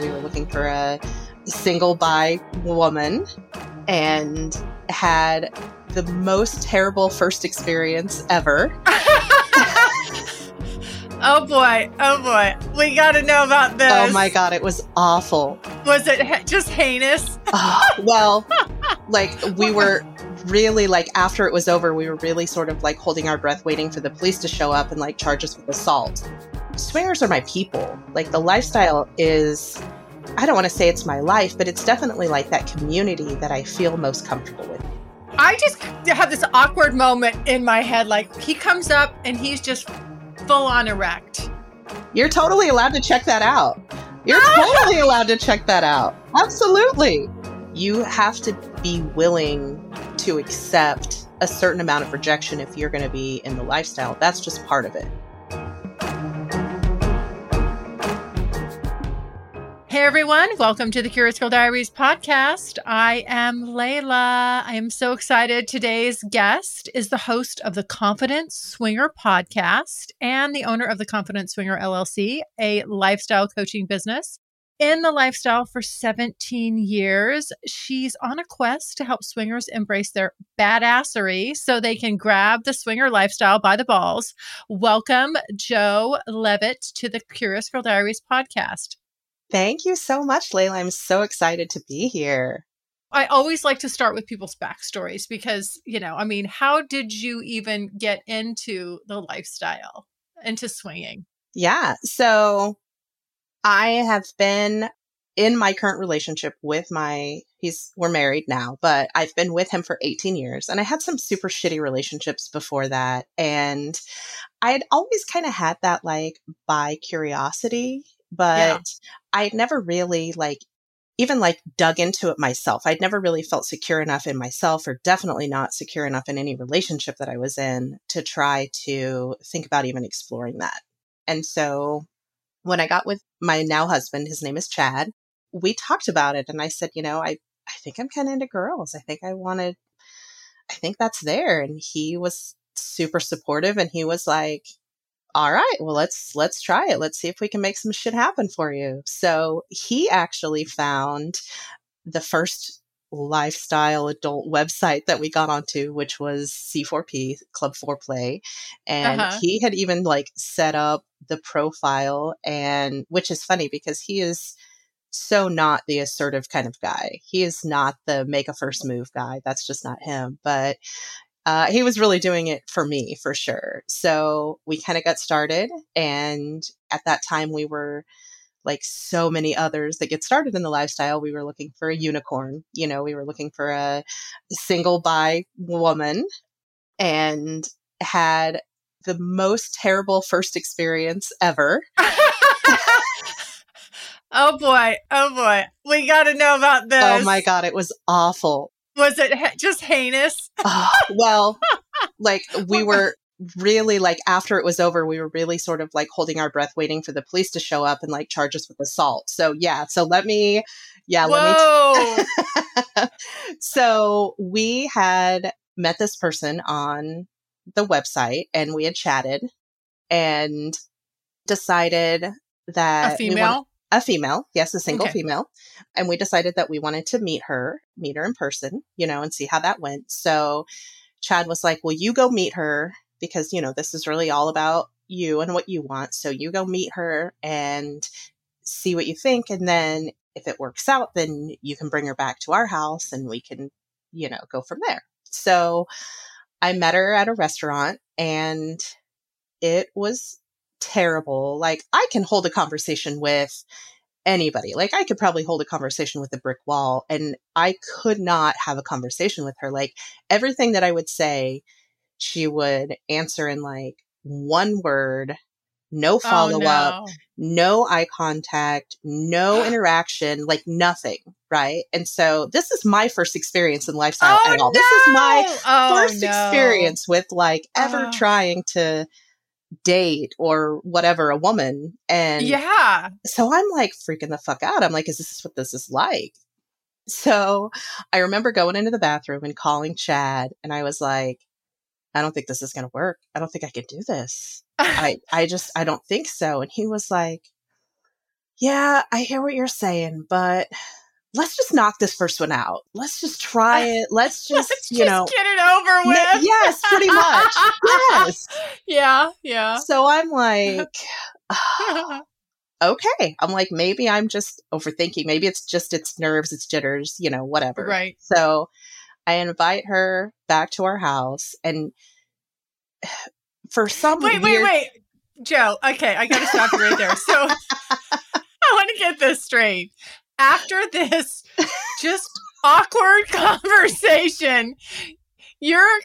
We were looking for a single bi woman and had the most terrible first experience ever. oh boy, oh boy. We got to know about this. Oh my god, it was awful. Was it just heinous? Oh, well, like we were really like after it was over, we were really sort of like holding our breath waiting for the police to show up and like charge us with assault. Swingers are my people. Like the lifestyle is I don't want to say it's my life, but it's definitely like that community that I feel most comfortable with. I just have this awkward moment in my head. Like he comes up and he's just full on erect. You're totally allowed to check that out. You're ah! totally allowed to check that out. Absolutely. You have to be willing to accept a certain amount of rejection if you're going to be in the lifestyle. That's just part of it. Hey everyone, welcome to the Curious Girl Diaries podcast. I am Layla. I am so excited. Today's guest is the host of the Confident Swinger podcast and the owner of the Confident Swinger LLC, a lifestyle coaching business. In the lifestyle for 17 years, she's on a quest to help swingers embrace their badassery so they can grab the swinger lifestyle by the balls. Welcome, Jo Leavitt, to the Curious Girl Diaries podcast. Thank you so much, Layla. I'm so excited to be here. I always like to start with people's backstories because, you know, I mean, how did you even get into the lifestyle, into swinging? Yeah. So I have been in my current relationship with my he's we're married now but i've been with him for 18 years and i had some super shitty relationships before that and i had always kind of had that like bi curiosity but yeah. I'd never really like even like dug into it myself. I'd never really felt secure enough in myself or definitely not secure enough in any relationship that I was in to try to think about even exploring that. And so when I got with my now husband, his name is Chad, we talked about it and I said, you know, I, I think I'm kind of into girls. I think I wanted, I think that's there. And he was super supportive and he was like, all right, well let's let's try it. Let's see if we can make some shit happen for you. So he actually found the first lifestyle adult website that we got onto, which was C4P Club 4 play and uh-huh. he had even like set up the profile, and which is funny because he is so not the assertive kind of guy. He is not the make a first move guy. That's just not him. But uh, he was really doing it for me for sure. So we kind of got started. And at that time, we were like so many others that get started in the lifestyle. We were looking for a unicorn. You know, we were looking for a single bi woman and had the most terrible first experience ever. oh boy. Oh boy. We got to know about this. Oh my God. It was awful. Was it just heinous? uh, well, like we were really like after it was over, we were really sort of like holding our breath, waiting for the police to show up and like charge us with assault. So yeah, so let me, yeah, Whoa. let me. T- so we had met this person on the website and we had chatted and decided that a female. A female, yes, a single Okay. female. And we decided that we wanted to meet her, meet her in person, you know, and see how that went. So Chad was like, Well, you go meet her because, you know, this is really all about you and what you want. So you go meet her and see what you think. And then if it works out, then you can bring her back to our house and we can, you know, go from there. So I met her at a restaurant and it was terrible. Like I can hold a conversation with anybody. Like I could probably hold a conversation with a brick wall and I could not have a conversation with her. Like everything that I would say, she would answer in like one word, no follow oh, up, no. no eye contact, no interaction, like nothing. Right. And so this is my first experience in lifestyle Oh, at all. This is my. Oh, first no. experience with like ever Oh. trying to date or whatever a woman. And Yeah. so I'm like freaking the fuck out. I'm like, is this what this is like? So I remember going into the bathroom and calling Chad and I was like, I don't think this is going to work. I don't think I can do this. I, I just, I don't think so. And he was like, yeah, I hear what you're saying, but let's just knock this first one out. Let's just try it. Let's just, Let's you just know, get it over with. yes, pretty much. Yes. Yeah. Yeah. So I'm like, okay. I'm like, maybe I'm just overthinking. Maybe it's just its nerves, its jitters, you know, whatever. right. So I invite her back to our house and for some Wait, wait, wait. Jo, okay, I got to stop you right there. So I want to get this straight. After this just awkward conversation, you're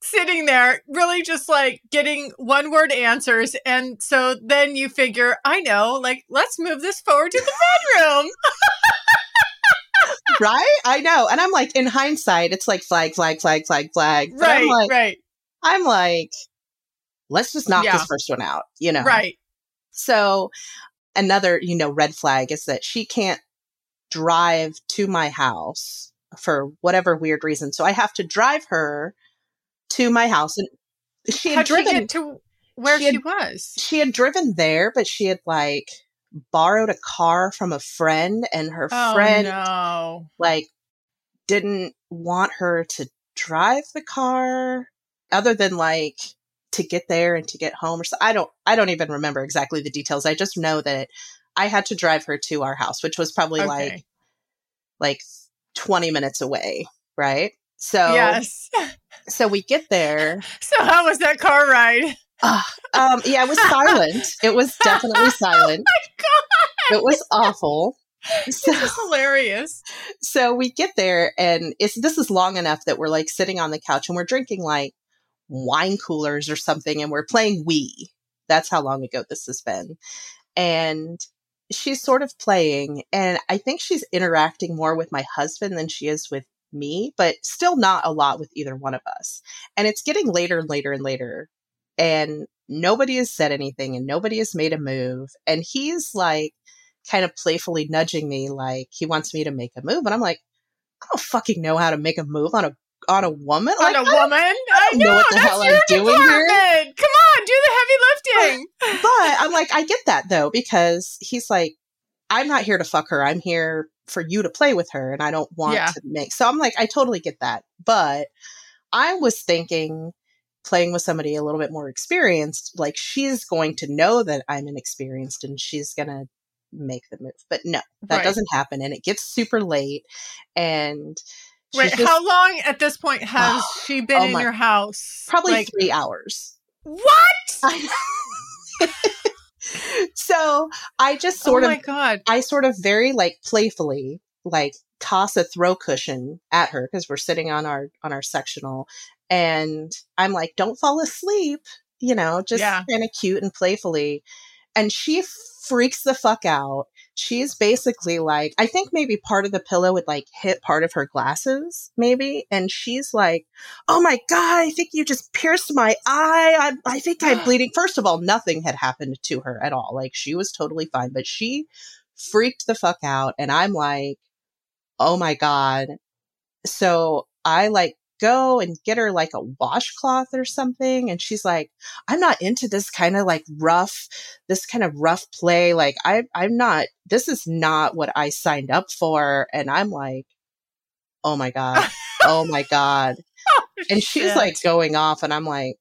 sitting there really just like getting one word answers. And so then you figure, I know, like, let's move this forward to the bedroom. right? I know. And I'm like, in hindsight, it's like flag, flag, flag, flag, flag. But right, I'm like, right, I'm like, let's just knock Yeah. this first one out, you know? right. So another, you know, red flag is that she can't drive to my house for whatever weird reason. So I have to drive her to my house and she had How'd she driven get to where she she, had- was? she had driven there, but she had like borrowed a car from a friend and her Oh, friend no. like didn't want her to drive the car other than like to get there and to get home or so I don't I don't even remember exactly the details. I just know that I had to drive her to our house, which was probably like Okay. like 20 minutes away, right? So yes. so we get there. So how was that car ride? Um yeah, it was silent. It was definitely silent. God, It was awful. So this is hilarious. so we get there and it's this is long enough that we're like sitting on the couch and we're drinking like wine coolers or something and we're playing Wii. That's how long ago this has been. And she's sort of playing and I think she's interacting more with my husband than she is with me, but still not a lot with either one of us. And it's getting later and later and later and nobody has said anything and nobody has made a move and he's like kind of playfully nudging me like he wants me to make a move and I'm like I don't fucking know how to make a move on a on a woman like On a I woman? I, don't know know, what the hell I'm doing here. Come on, do the heavy lifting. but I'm like, I get that though, because he's like, I'm not here to fuck her. I'm here for you to play with her, and I don't want Yeah. to make. So I'm like, I totally get that. But I was thinking, playing with somebody a little bit more experienced, like she's going to know that I'm inexperienced and she's going to make the move. But no, that Right. doesn't happen. And it gets super late. And Wait, just how long at this point has she been Oh in my- your house? probably Like, three hours. What? so I just oh sort oh of my god. I sort of very like playfully like toss a throw cushion at her because we're sitting on our on our sectional and I'm like, don't fall asleep, you know, just Yeah. kind of cute and playfully. And she freaks the fuck out. She's basically like, I think maybe part of the pillow would like hit part of her glasses, maybe. And she's like, Oh my God, I think you just pierced my eye. I, I think I'm bleeding. First of all, nothing had happened to her at all. Like she was totally fine, but she freaked the fuck out. And I'm like, Oh my God. So I like go and get her like a washcloth or something. And she's like, I'm not into this kind of like rough, this kind of rough play. Like I, I'm not, this is not what I signed up for. And I'm like, oh my God. oh my God. oh, and she's shit. like going off and I'm like,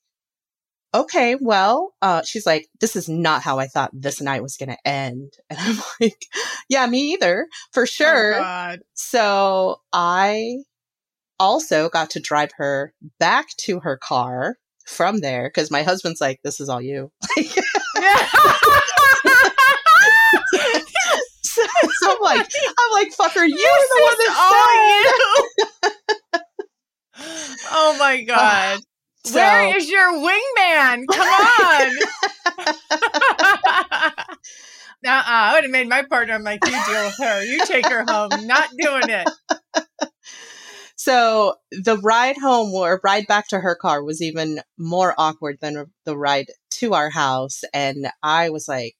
okay, well, uh, she's like, this is not how I thought this night was going to end. And I'm like, yeah, me either, for oh, sure. Oh, so I also got to drive her back to her car from there because my husband's like, "This is all you." so, so, I'm like, I'm like, "Fuck, are you this the one that's all you?" oh my god. So, Where is your wingman? Come on. Now, uh, I would have made my partner. I'm like, you deal with her. You take her home. Not doing it. So the ride home or ride back to her car was even more awkward than the ride to our house. And I was like,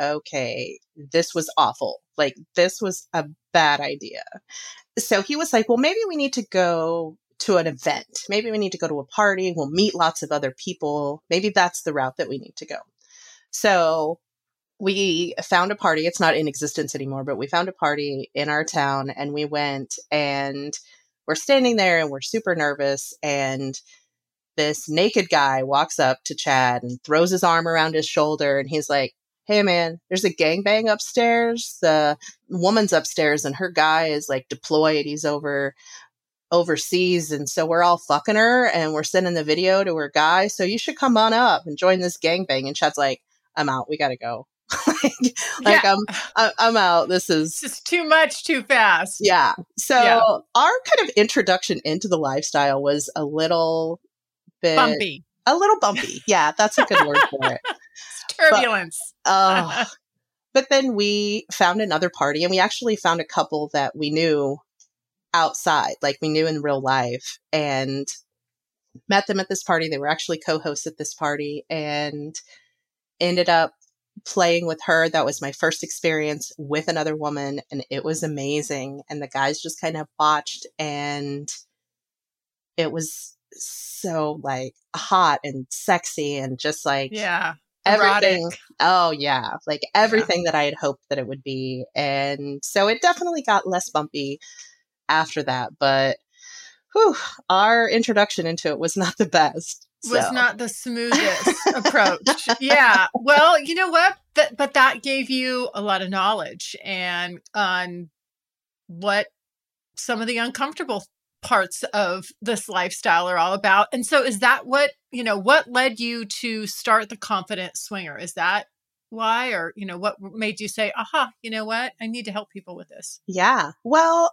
okay, this was awful. Like, this was a bad idea. So he was like, well, maybe we need to go to an event. Maybe we need to go to a party. We'll meet lots of other people. Maybe that's the route that we need to go. So we found a party. It's not in existence anymore, but we found a party in our town and we went and we're standing there and we're super nervous and this naked guy walks up to Chad and throws his arm around his shoulder and he's like, Hey man, there's a gangbang upstairs. The woman's upstairs and her guy is like deployed. He's over overseas and so we're all fucking her and we're sending the video to her guy. So you should come on up and join this gangbang. And Chad's like, I'm out. We gotta go. like, like yeah. I'm, I'm out. This is just too much, too fast. Yeah. So yeah. our kind of introduction into the lifestyle was a little bit bumpy. A little bumpy. Yeah, that's a good word for it. It's Turbulence. But, uh, but then we found another party, and we actually found a couple that we knew outside, like we knew in real life, and met them at this party. They were actually co-hosts at this party, and ended up playing with her. That was my first experience with another woman, and it was amazing. And the guys just kind of watched, and it was so like hot and sexy, and just like yeah, everything. Erotic. Oh yeah, like everything yeah. that I had hoped that it would be, and so it definitely got less bumpy after that, but. Whew, our introduction into it was not the best was so. not the smoothest approach. Yeah. Well, you know what? That, but that gave you a lot of knowledge and on what some of the uncomfortable parts of this lifestyle are all about. And so is that what, you know, what led you to start the confident swinger? Is that why or, you know, what made you say, "Aha, you know what? I need to help people with this." Yeah. Well,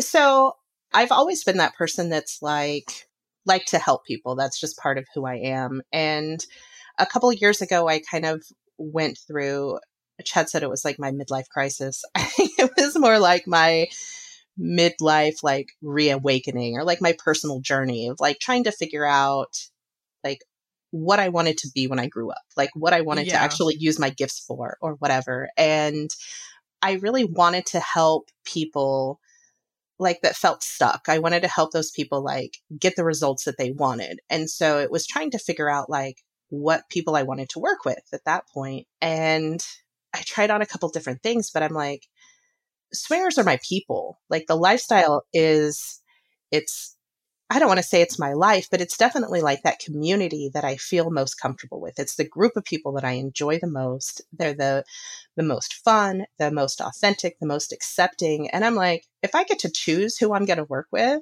so I've always been that person that's like like to help people. That's just part of who I am. And a couple of years ago, I kind of went through, Chad said it was like my midlife crisis. I think it was more like my midlife, like reawakening or like my personal journey of like trying to figure out like what I wanted to be when I grew up, like what I wanted yeah. to actually use my gifts for or whatever. And I really wanted to help people like that felt stuck. I wanted to help those people like get the results that they wanted. And so it was trying to figure out like what people I wanted to work with at that point. And I tried on a couple different things, but I'm like, swingers are my people. Like the lifestyle is, it's I don't want to say it's my life, but it's definitely like that community that I feel most comfortable with. It's the group of people that I enjoy the most. They're the the most fun, the most authentic, the most accepting. And I'm like, if I get to choose who I'm going to work with,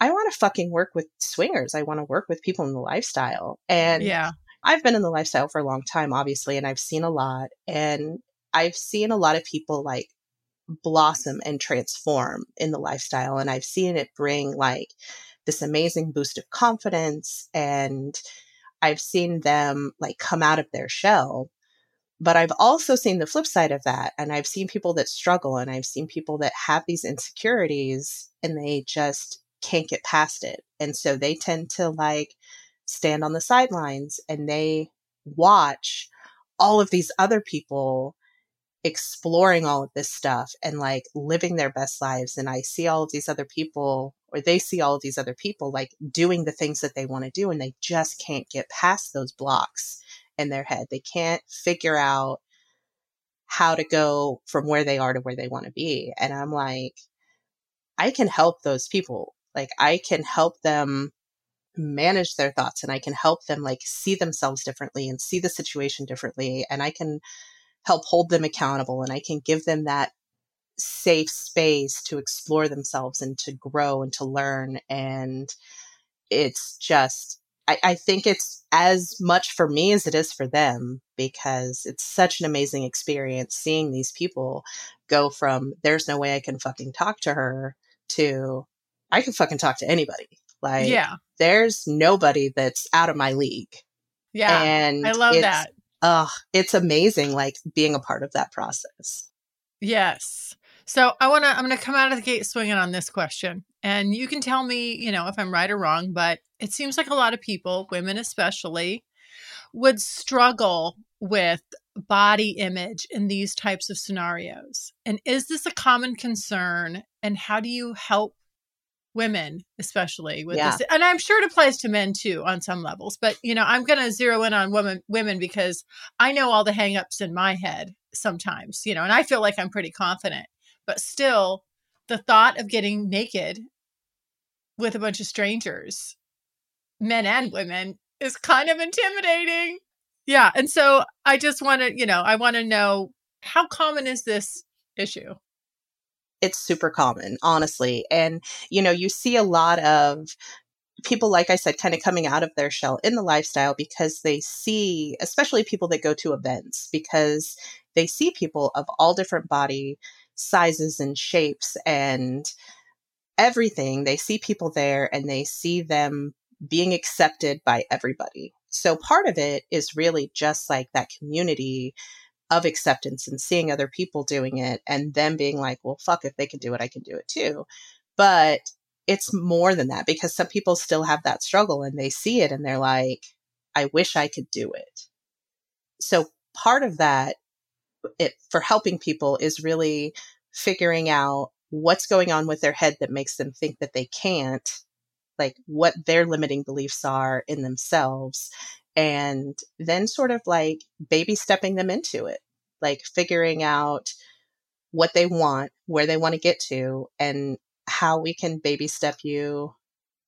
I want to fucking work with swingers. I want to work with people in the lifestyle. And yeah. I've been in the lifestyle for a long time, obviously, and I've seen a lot. And I've seen a lot of people like blossom and transform in the lifestyle. And I've seen it bring like this amazing boost of confidence. And I've seen them like come out of their shell. But I've also seen the flip side of that. And I've seen people that struggle and I've seen people that have these insecurities and they just can't get past it. And so they tend to like stand on the sidelines and they watch all of these other people exploring all of this stuff and like living their best lives. And I see all of these other people, or they see all of these other people like doing the things that they want to do, and they just can't get past those blocks in their head. They can't figure out how to go from where they are to where they want to be. And I'm like, I can help those people. Like, I can help them manage their thoughts and I can help them like see themselves differently and see the situation differently. And I can help hold them accountable and I can give them that safe space to explore themselves and to grow and to learn. And it's just, I, I, think it's as much for me as it is for them because it's such an amazing experience seeing these people go from there's no way I can fucking talk to her to I can fucking talk to anybody. Like, yeah, there's nobody that's out of my league. Yeah. And I love that uh, it's amazing, like being a part of that process. Yes. So I want to, I'm going to come out of the gate swinging on this question. And you can tell me, you know, if I'm right or wrong, but it seems like a lot of people, women especially, would struggle with body image in these types of scenarios. And is this a common concern? And how do you help women especially with yeah. this and i'm sure it applies to men too on some levels but you know i'm going to zero in on women women because i know all the hangups in my head sometimes you know and i feel like i'm pretty confident but still the thought of getting naked with a bunch of strangers men and women is kind of intimidating yeah and so i just want to you know i want to know how common is this issue it's super common, honestly. And, you know, you see a lot of people, like I said, kind of coming out of their shell in the lifestyle because they see, especially people that go to events, because they see people of all different body sizes and shapes and everything. They see people there and they see them being accepted by everybody. So part of it is really just like that community of acceptance and seeing other people doing it and them being like, well, fuck, if they can do it, I can do it too. But it's more than that because some people still have that struggle and they see it and they're like, I wish I could do it. So part of that it, for helping people is really figuring out what's going on with their head that makes them think that they can't, like what their limiting beliefs are in themselves, and then sort of like baby stepping them into it, like figuring out what they want, where they want to get to, and how we can baby step you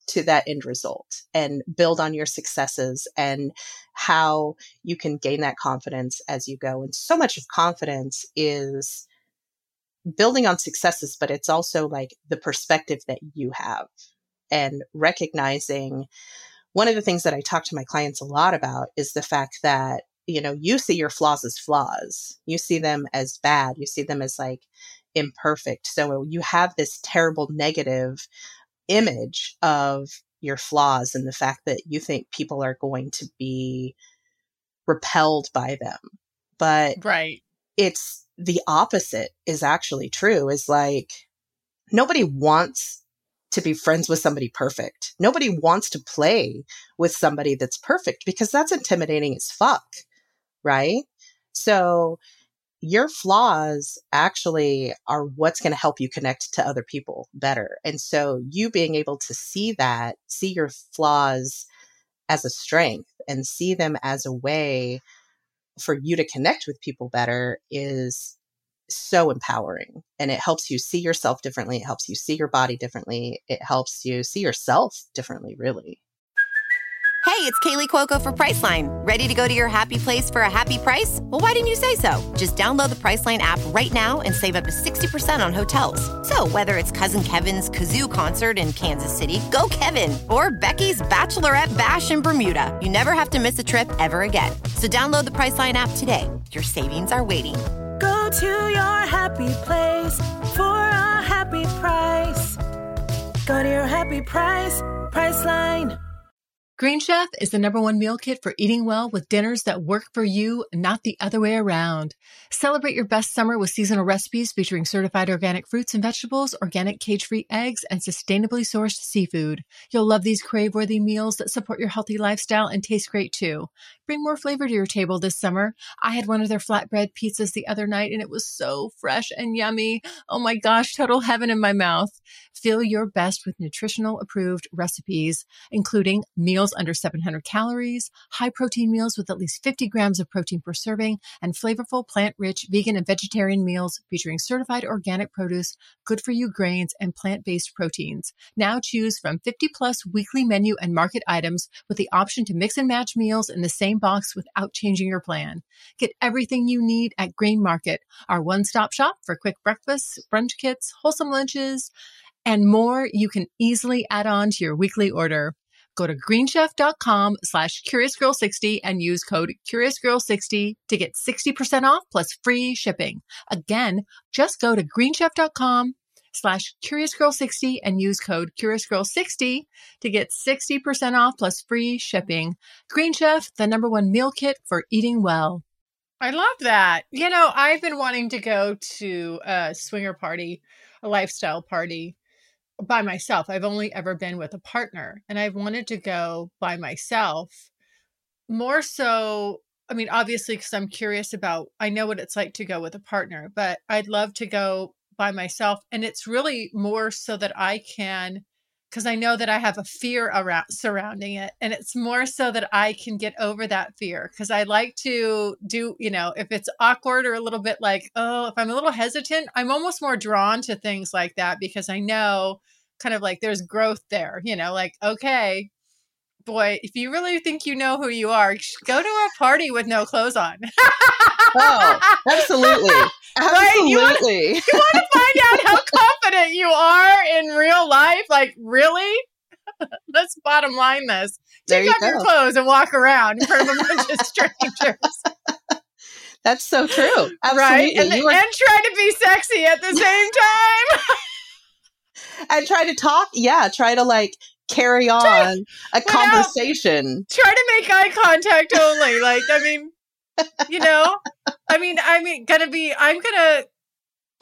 to that end result and build on your successes and how you can gain that confidence as you go. And so much of confidence is building on successes, but it's also like the perspective that you have and recognizing one of the things that I talk to my clients a lot about is the fact that, you know, you see your flaws as flaws. You see them as bad. You see them as like imperfect. So you have this terrible negative image of your flaws and the fact that you think people are going to be repelled by them. But right. it's the opposite is actually true is like nobody wants to be friends with somebody perfect. Nobody wants to play with somebody that's perfect because that's intimidating as fuck. Right. So your flaws actually are what's going to help you connect to other people better. And so you being able to see that, see your flaws as a strength and see them as a way for you to connect with people better is so empowering and it helps you see yourself differently. It helps you see your body differently. It helps you see yourself differently, really. Hey, it's Kaley Cuoco for Priceline. Ready to go to your happy place for a happy price? Well, why didn't you say so? Just download the Priceline app right now and save up to 60% on hotels. So, whether it's Cousin Kevin's Kazoo concert in Kansas City, go Kevin, or Becky's Bachelorette Bash in Bermuda, you never have to miss a trip ever again. So, download the Priceline app today. Your savings are waiting to your happy place for a happy price. Go to your happy price, Priceline. Green Chef is the number one meal kit for eating well with dinners that work for you, not the other way around. Celebrate your best summer with seasonal recipes featuring certified organic fruits and vegetables, organic cage-free eggs, and sustainably sourced seafood. You'll love these crave-worthy meals that support your healthy lifestyle and taste great too. Bring more flavor to your table this summer. I had one of their flatbread pizzas the other night and it was so fresh and yummy. Oh my gosh, total heaven in my mouth. Fill your best with nutritional approved recipes, including meals under 700 calories, high protein meals with at least 50 grams of protein per serving, and flavorful plant rich vegan and vegetarian meals featuring certified organic produce, good for you grains, and plant based proteins. Now choose from 50 plus weekly menu and market items with the option to mix and match meals in the same box without changing your plan. Get everything you need at Green Market, our one stop shop for quick breakfasts, brunch kits, wholesome lunches, and more you can easily add on to your weekly order. Go to greenchef.com slash curiousgirl60 and use code curiousgirl60 to get 60% off plus free shipping. Again, just go to greenchef.com slash curiousgirl60 and use code curiousgirl60 to get 60% off plus free shipping. Green Chef, the number one meal kit for eating well. I love that. You know, I've been wanting to go to a swinger party, a lifestyle party by myself. I've only ever been with a partner and I've wanted to go by myself more so I mean, obviously, because I'm curious about, I know what it's like to go with a partner, but I'd love to go by myself. And it's really more so that I can, because I know that I have a fear around surrounding it. And it's more so that I can get over that fear. Because I like to do, you know, if it's awkward or a little bit like, oh, if I'm a little hesitant, I'm almost more drawn to things like that because I know kind of like there's growth there, you know, like, okay, boy, if you really think you know who you are, go to a party with no clothes on. oh, absolutely. Absolutely. Right? You want to find out how confident you are in real life? Like, really? Let's bottom line this. Take off go. your clothes and walk around in front of a bunch of strangers. That's so true. Absolutely. Right? And, are- and try to be sexy at the same time. and try to talk. Yeah, try to like carry on try, a conversation. Try to make eye contact only. like, I mean, you know, I mean, I mean, gonna be, I'm gonna,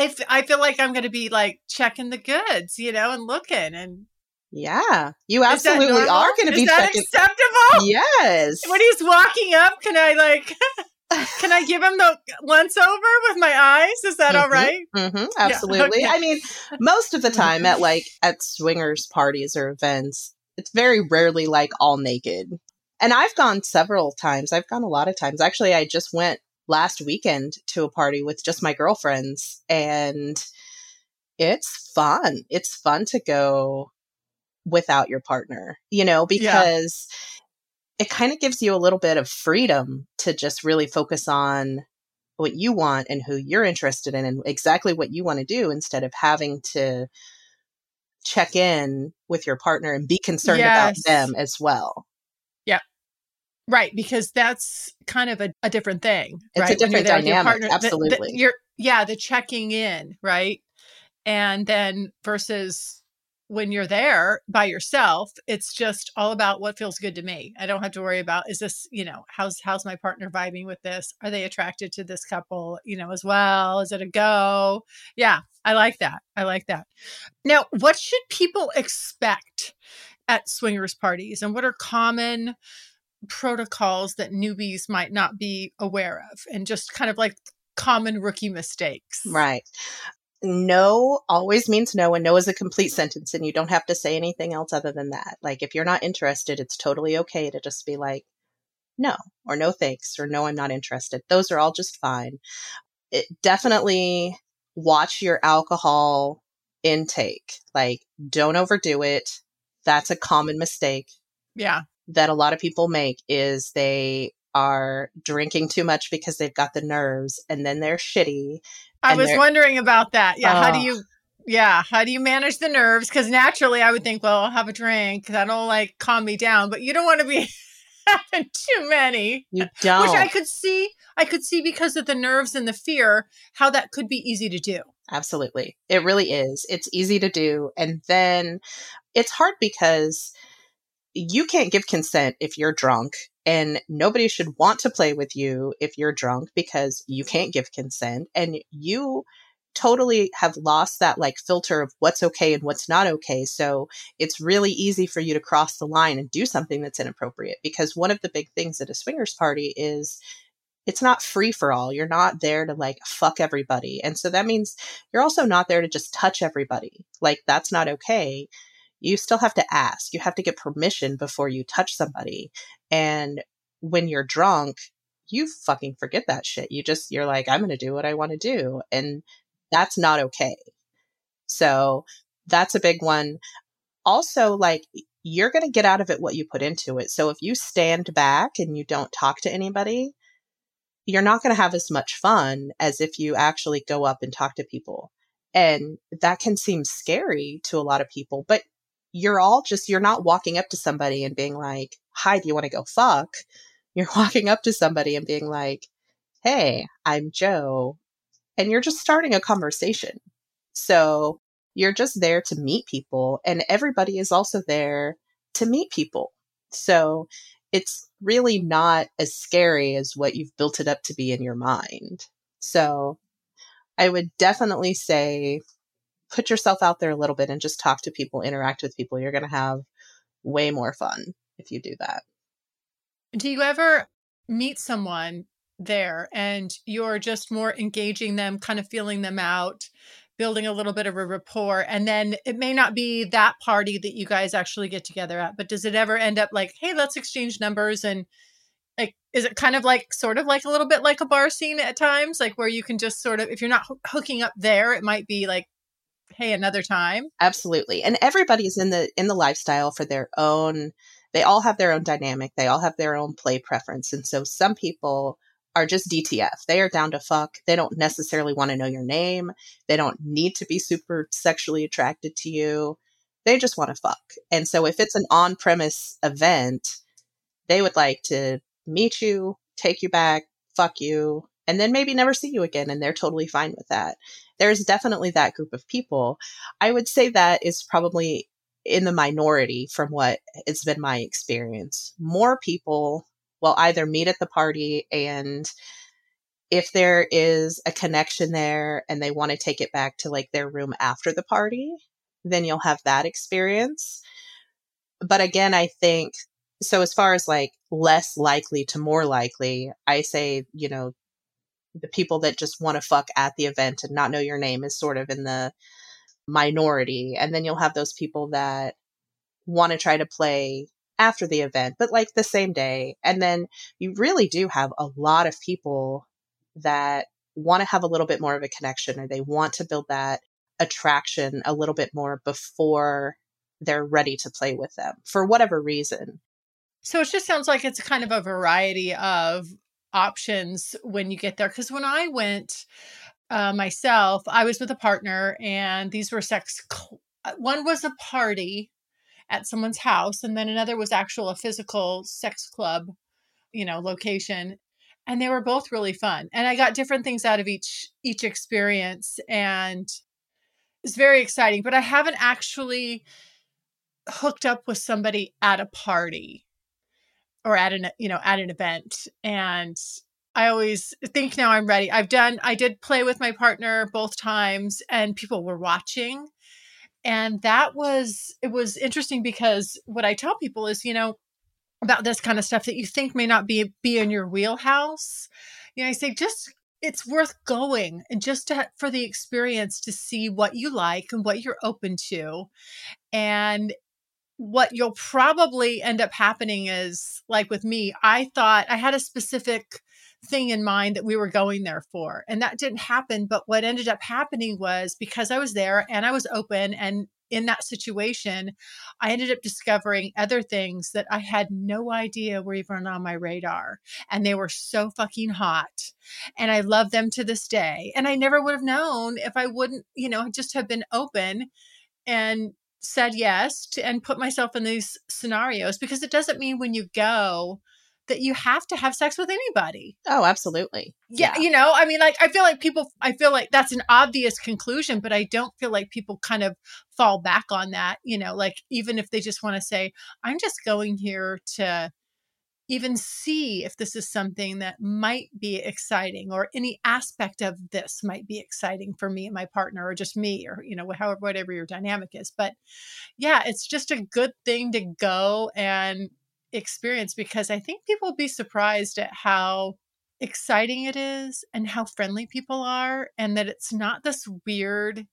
if I feel like I'm gonna be like checking the goods, you know, and looking and. Yeah, you absolutely are going to be. Is that checking- acceptable? Yes. When he's walking up, can I like? Can I give him the once over with my eyes? Is that mm-hmm, all right? mm-hmm, absolutely. Yeah, okay. I mean, most of the time at like at swingers parties or events, it's very rarely like all naked. And I've gone several times. I've gone a lot of times. Actually, I just went last weekend to a party with just my girlfriends and it's fun. It's fun to go without your partner, you know, because it kind of gives you a little bit of freedom to just really focus on what you want and who you're interested in and exactly what you want to do instead of having to check in with your partner and be concerned yes. about them as well. Yeah. Right, because that's kind of a, a different thing. It's right? a different dynamic. Partner, absolutely. The, the, you're yeah, the checking in, right? And then versus when you're there by yourself, it's just all about what feels good to me. I don't have to worry about is this, you know, how's how's my partner vibing with this? Are they attracted to this couple, you know, as well? Is it a go? Yeah, I like that. I like that. Now, what should people expect at swingers parties and what are common protocols that newbies might not be aware of and just kind of like common rookie mistakes? Right no always means no and no is a complete sentence and you don't have to say anything else other than that. Like if you're not interested it's totally okay to just be like no or no thanks or no i'm not interested. Those are all just fine. It definitely watch your alcohol intake. Like don't overdo it. That's a common mistake yeah. that a lot of people make is they are drinking too much because they've got the nerves and then they're shitty I was wondering about that. Yeah. how do oh. you, yeah, how do you manage the nerves? Because naturally I would think, well, I'll have a drink. That'll like calm me down. But you don't want to be having too many. You don't. Which I could see, I could see because of the nerves and the fear, how that could be easy to do. Absolutely. It really is. It's easy to do. And then it's hard because you can't give consent if you're drunk and nobody should want to play with you if you're drunk because you can't give consent and you totally have lost that like filter of what's okay and what's not okay. So it's really easy for you to cross the line and do something that's inappropriate because one of the big things at a swingers party is it's not free for all. You're not there to like fuck everybody. And so that means you're also not there to just touch everybody. Like that's not okay. You still have to ask. You have to get permission before you touch somebody. And when you're drunk, you fucking forget that shit. You just, you're like, I'm going to do what I want to do. And that's not okay. So that's a big one. Also, like, you're going to get out of it what you put into it. So if you stand back and you don't talk to anybody, you're not going to have as much fun as if you actually go up and talk to people. And that can seem scary to a lot of people, but you're all just, you're not walking up to somebody and being like, Hi, do you want to go fuck? You're walking up to somebody and being like, Hey, I'm Jo and you're just starting a conversation. So you're just there to meet people, and everybody is also there to meet people. So it's really not as scary as what you've built it up to be in your mind. So I would definitely say put yourself out there a little bit and just talk to people, interact with people. You're going to have way more fun if you do that. Do you ever meet someone there and you're just more engaging them, kind of feeling them out, building a little bit of a rapport. And then it may not be that party that you guys actually get together at, but does it ever end up like, hey, let's exchange numbers and like is it kind of like sort of like a little bit like a bar scene at times like where you can just sort of if you're not hooking up there it might be like hey another time absolutely and everybody's in the in the lifestyle for their own they all have their own dynamic they all have their own play preference and so some people are just DTF. They are down to fuck. They don't necessarily want to know your name. They don't need to be super sexually attracted to you. They just want to fuck. And so if it's an on premise event, they would like to meet you, take you back, fuck you, and then maybe never see you again. And they're totally fine with that. There's definitely that group of people. I would say that is probably in the minority from what it's been my experience. More people will either meet at the party and if there is a connection there and they want to take it back to like their room after the party, then you'll have that experience. But again, I think so as far as like less likely to more likely, I say, you know, the people that just want to fuck at the event and not know your name is sort of in the minority. And then you'll have those people that want to try to play after the event, but like the same day. And then you really do have a lot of people that want to have a little bit more of a connection or they want to build that attraction a little bit more before they're ready to play with them for whatever reason. So it just sounds like it's kind of a variety of options when you get there. Because when I went uh, myself, I was with a partner and these were sex. Cl- uh, one was a party at someone's house and then another was actual a physical sex club you know location and they were both really fun and i got different things out of each each experience and it's very exciting but i haven't actually hooked up with somebody at a party or at an you know at an event. And i always think now i'm ready. I've done i did play with my partner both times and people were watching. And that was it was interesting because what i tell people is you know about this kind of stuff that you think may not be be in your wheelhouse. You know i say just it's worth going and just to, for the experience to see what you like and what you're open to. And what you'll probably end up happening is like with me i thought i had a specific thing in mind that we were going there for. And that didn't happen. But what ended up happening was because I was there and I was open and in that situation, I ended up discovering other things that I had no idea were even on my radar. And they were so fucking hot. And I love them to this day. And I never would have known if I wouldn't, you know, just have been open and said yes to, and put myself in these scenarios because it doesn't mean when you go that you have to have sex with anybody. Oh, absolutely. Yeah, you know, I mean, like, I feel like people, I feel like that's an obvious conclusion, but I don't feel like people kind of fall back on that, you know, like, even if they just want to say, I'm just going here to even see if this is something that might be exciting or any aspect of this might be exciting for me and my partner or just me or you know however whatever your dynamic is. But yeah it's just a good thing to go and experience because i think people will be surprised at how exciting it is and how friendly people are and that it's not this weird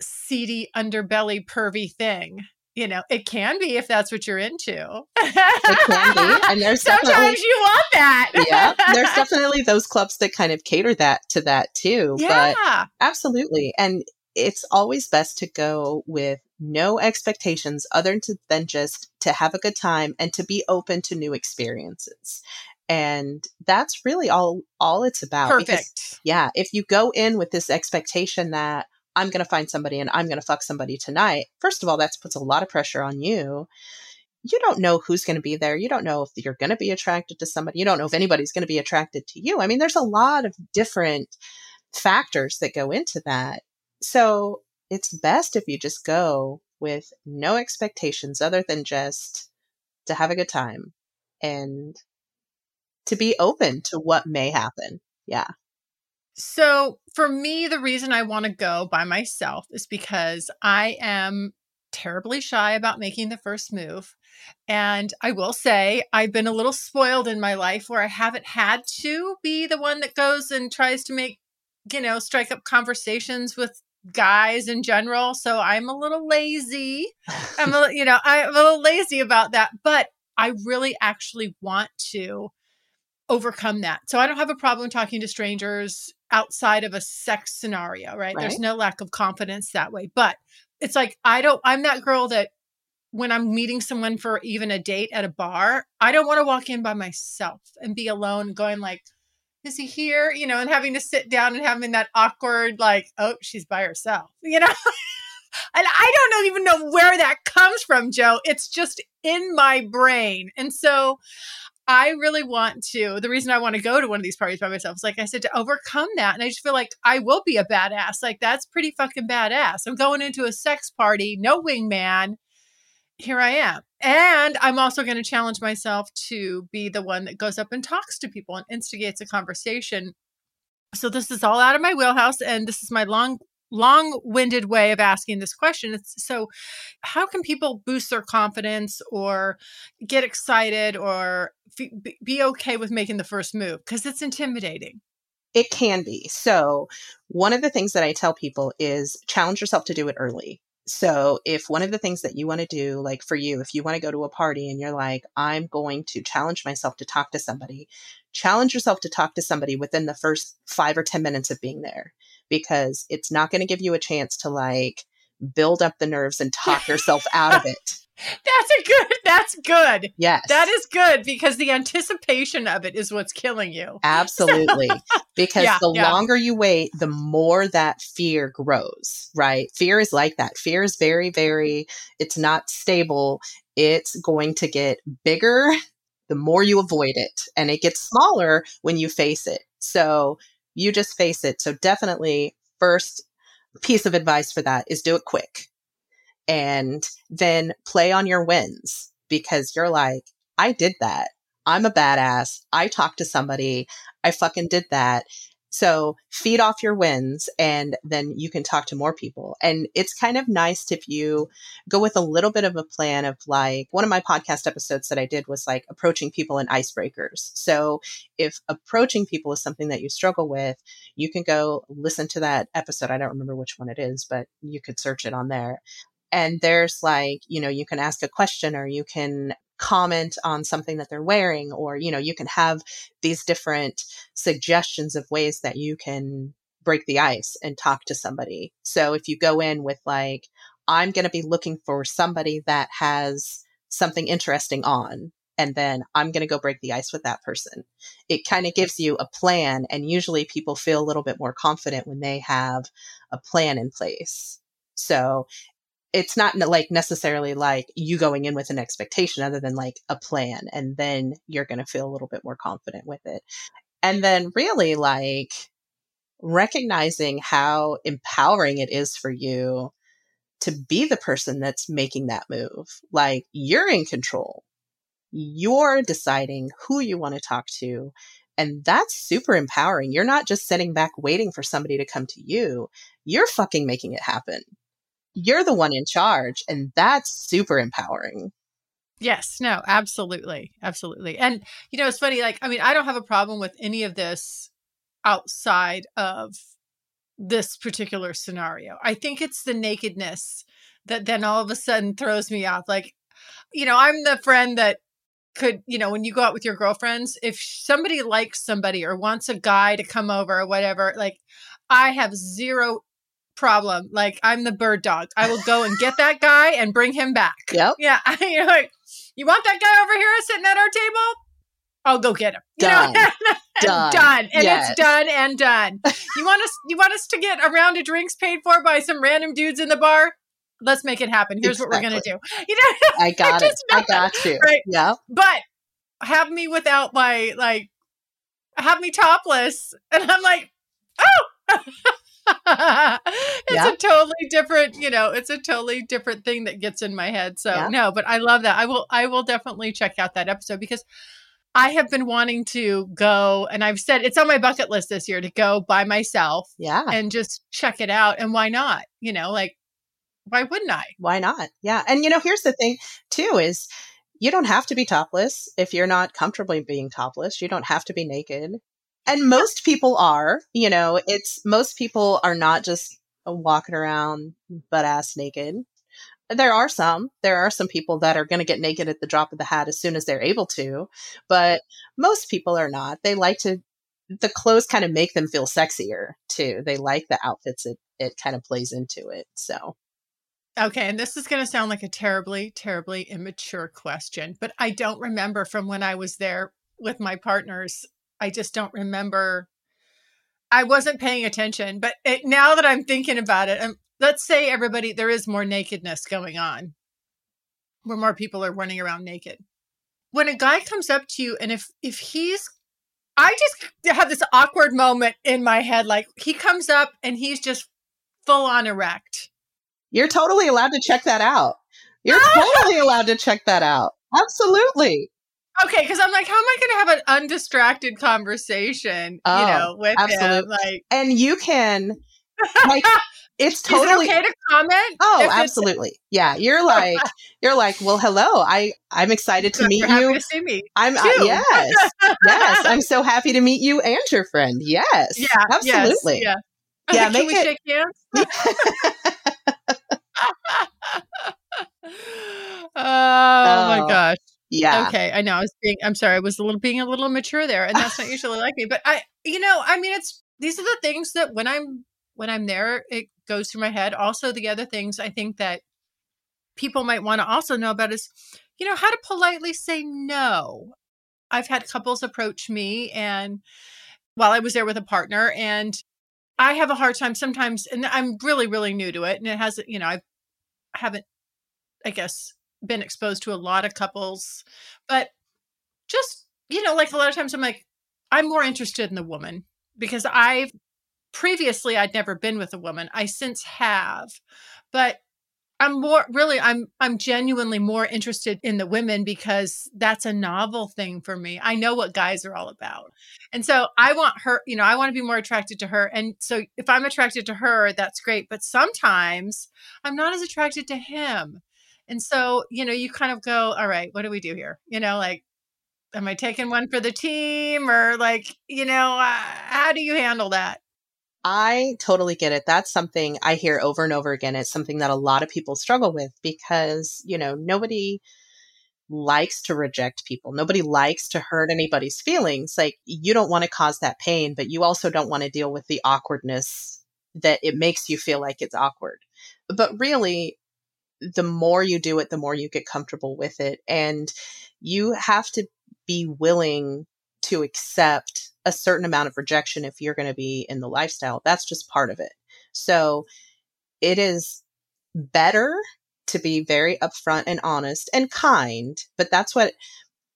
seedy underbelly pervy thing you know, it can be if that's what you're into. it can be. And there's sometimes you want that. yeah. There's definitely those clubs that kind of cater that to that too. Yeah. But absolutely. And it's always best to go with no expectations other than just to have a good time and to be open to new experiences and that's really all all it's about perfect because, yeah if you go in with this expectation that I'm going to find somebody and I'm going to fuck somebody tonight. First of all, that puts a lot of pressure on you. You don't know who's going to be there. You don't know if you're going to be attracted to somebody. You don't know if anybody's going to be attracted to you. I mean, there's a lot of different factors that go into that. So it's best if you just go with no expectations other than just to have a good time and to be open to what may happen. Yeah. So, for me, the reason I want to go by myself is because I am terribly shy about making the first move. And I will say, I've been a little spoiled in my life where I haven't had to be the one that goes and tries to make, you know, strike up conversations with guys in general. So I'm a little lazy. I'm a, you know, I'm a little lazy about that, but I really actually want to overcome that. So I don't have a problem talking to strangers outside of a sex scenario, right? right? There's no lack of confidence that way. But it's like, I don't, I'm that girl that when I'm meeting someone for even a date at a bar, I don't want to walk in by myself and be alone going like, is he here? You know, and having to sit down and having that awkward, like, oh, she's by herself, you know? and I don't even know where that comes from, Jo. It's just in my brain. And so I really want to. The reason I want to go to one of these parties by myself is, like I said, to overcome that. And I just feel like I will be a badass. Like, that's pretty fucking badass. I'm going into a sex party, no wingman. Here I am. And I'm also going to challenge myself to be the one that goes up and talks to people and instigates a conversation. So, this is all out of my wheelhouse. And this is my long long-winded way of asking this question. It's so how can people boost their confidence or get excited or f- be okay with making the first move? Because it's intimidating. It can be. So one of the things that i tell people is challenge yourself to do it early. So if one of the things that you want to do like for you if you want to go to a party and you're like i'm going to challenge myself to talk to somebody challenge yourself to talk to somebody within the first 5 or 10 minutes of being there because it's not going to give you a chance to like build up the nerves and talk yourself out of it. That's a good. That's good. Yes. That is good because the anticipation of it is what's killing you. Absolutely. because yeah, the yeah. longer you wait, the more that fear grows, right? Fear is like that. Fear is very, very, it's not stable. It's going to get bigger the more you avoid it, and it gets smaller when you face it. So you just face it. So definitely first piece of advice for that is do it quick and then play on your wins because you're like, I did that. I'm a badass. I talked to somebody. I fucking did that. So feed off your wins and then you can talk to more people. And it's kind of nice if you go with a little bit of a plan of like one of my podcast episodes that I did was like approaching people and icebreakers. So if approaching people is something that you struggle with, you can go listen to that episode. I don't remember which one it is, but you could search it on there and there's like you know you can ask a question or you can comment on something that they're wearing or you know you can have these different suggestions of ways that you can break the ice and talk to somebody. So if you go in with like i'm going to be looking for somebody that has something interesting on and then i'm going to go break the ice with that person it kind of gives you a plan and usually people feel a little bit more confident when they have a plan in place. So it's not like necessarily like you going in with an expectation other than like a plan and then you're going to feel a little bit more confident with it. And then really like recognizing how empowering it is for you to be the person that's making that move. Like you're in control. You're deciding who you want to talk to and that's super empowering. You're not just sitting back waiting for somebody to come to you. You're fucking making it happen you're the one in charge and that's super empowering. Yes no absolutely absolutely. And you know it's funny like i mean i don't have a problem with any of this outside of this particular scenario. I think it's the nakedness that then all of a sudden throws me off. Like you know i'm the friend that could you know when you go out with your girlfriends if somebody likes somebody or wants a guy to come over or whatever like i have zero problem. Like I'm the bird dog. I will go and get that guy and bring him back. Yep. Yeah. You're like, you want that guy over here sitting at our table? I'll go get him. Done. You know? done. done. And yes. it's done and done. You want us you want us to get a round of drinks paid for by some random dudes in the bar? Let's make it happen. Here's exactly. what we're gonna do. You know, I got it. I got you. Right. Yeah. But have me without my like have me topless. And I'm like, oh it's yeah. a totally different, you know, it's a totally different thing that gets in my head. So yeah. no, but I love that. I will I will definitely check out that episode because I have been wanting to go and I've said it's on my bucket list this year to go by myself. Yeah. And just check it out. And why not? You know, like why wouldn't I? Why not? Yeah. And you know, here's the thing too is you don't have to be topless if you're not comfortably being topless. You don't have to be naked and most people are, you know, it's most people are not just walking around butt ass naked. There are some, there are some people that are going to get naked at the drop of the hat as soon as they're able to, but most people are not. They like to, the clothes kind of make them feel sexier too. They like the outfits. It, it kind of plays into it. So. Okay, and this is going to sound like a terribly, terribly immature question, but I don't remember from when I was there with my partners I just don't remember. I wasn't paying attention, but it, now that I'm thinking about it, um, let's say everybody there is more nakedness going on, where more people are running around naked. When a guy comes up to you, and if if he's, I just have this awkward moment in my head, like he comes up and he's just full on erect. You're totally allowed to check that out. You're totally allowed to check that out. Absolutely. Okay, because I'm like, how am I going to have an undistracted conversation? Oh, you know, with absolutely. him, like, and you can, like, it's totally it okay to comment. Oh, absolutely, yeah. You're like, you're like, well, hello. I I'm excited to meet you. To see me. I'm uh, yes, yes. I'm so happy to meet you and your friend. Yes, yeah, absolutely. Yes, yeah, yeah. Make it. shake hands. oh, oh my gosh. Yeah. Okay, I know. I was being I'm sorry, I was a little being a little mature there and that's not usually like me, but I you know, I mean it's these are the things that when I'm when I'm there it goes through my head. Also the other things I think that people might want to also know about is you know, how to politely say no. I've had couples approach me and while I was there with a partner and I have a hard time sometimes and I'm really really new to it and it hasn't, you know, I haven't I guess been exposed to a lot of couples, but just, you know, like a lot of times I'm like, I'm more interested in the woman because I've previously I'd never been with a woman. I since have. But I'm more really I'm I'm genuinely more interested in the women because that's a novel thing for me. I know what guys are all about. And so I want her, you know, I want to be more attracted to her. And so if I'm attracted to her, that's great, but sometimes I'm not as attracted to him. And so, you know, you kind of go, all right, what do we do here? You know, like, am I taking one for the team or like, you know, uh, how do you handle that? I totally get it. That's something I hear over and over again. It's something that a lot of people struggle with because, you know, nobody likes to reject people. Nobody likes to hurt anybody's feelings. Like, you don't want to cause that pain, but you also don't want to deal with the awkwardness that it makes you feel like it's awkward. But really, the more you do it, the more you get comfortable with it. And you have to be willing to accept a certain amount of rejection if you're going to be in the lifestyle. That's just part of it. So it is better to be very upfront and honest and kind, but that's what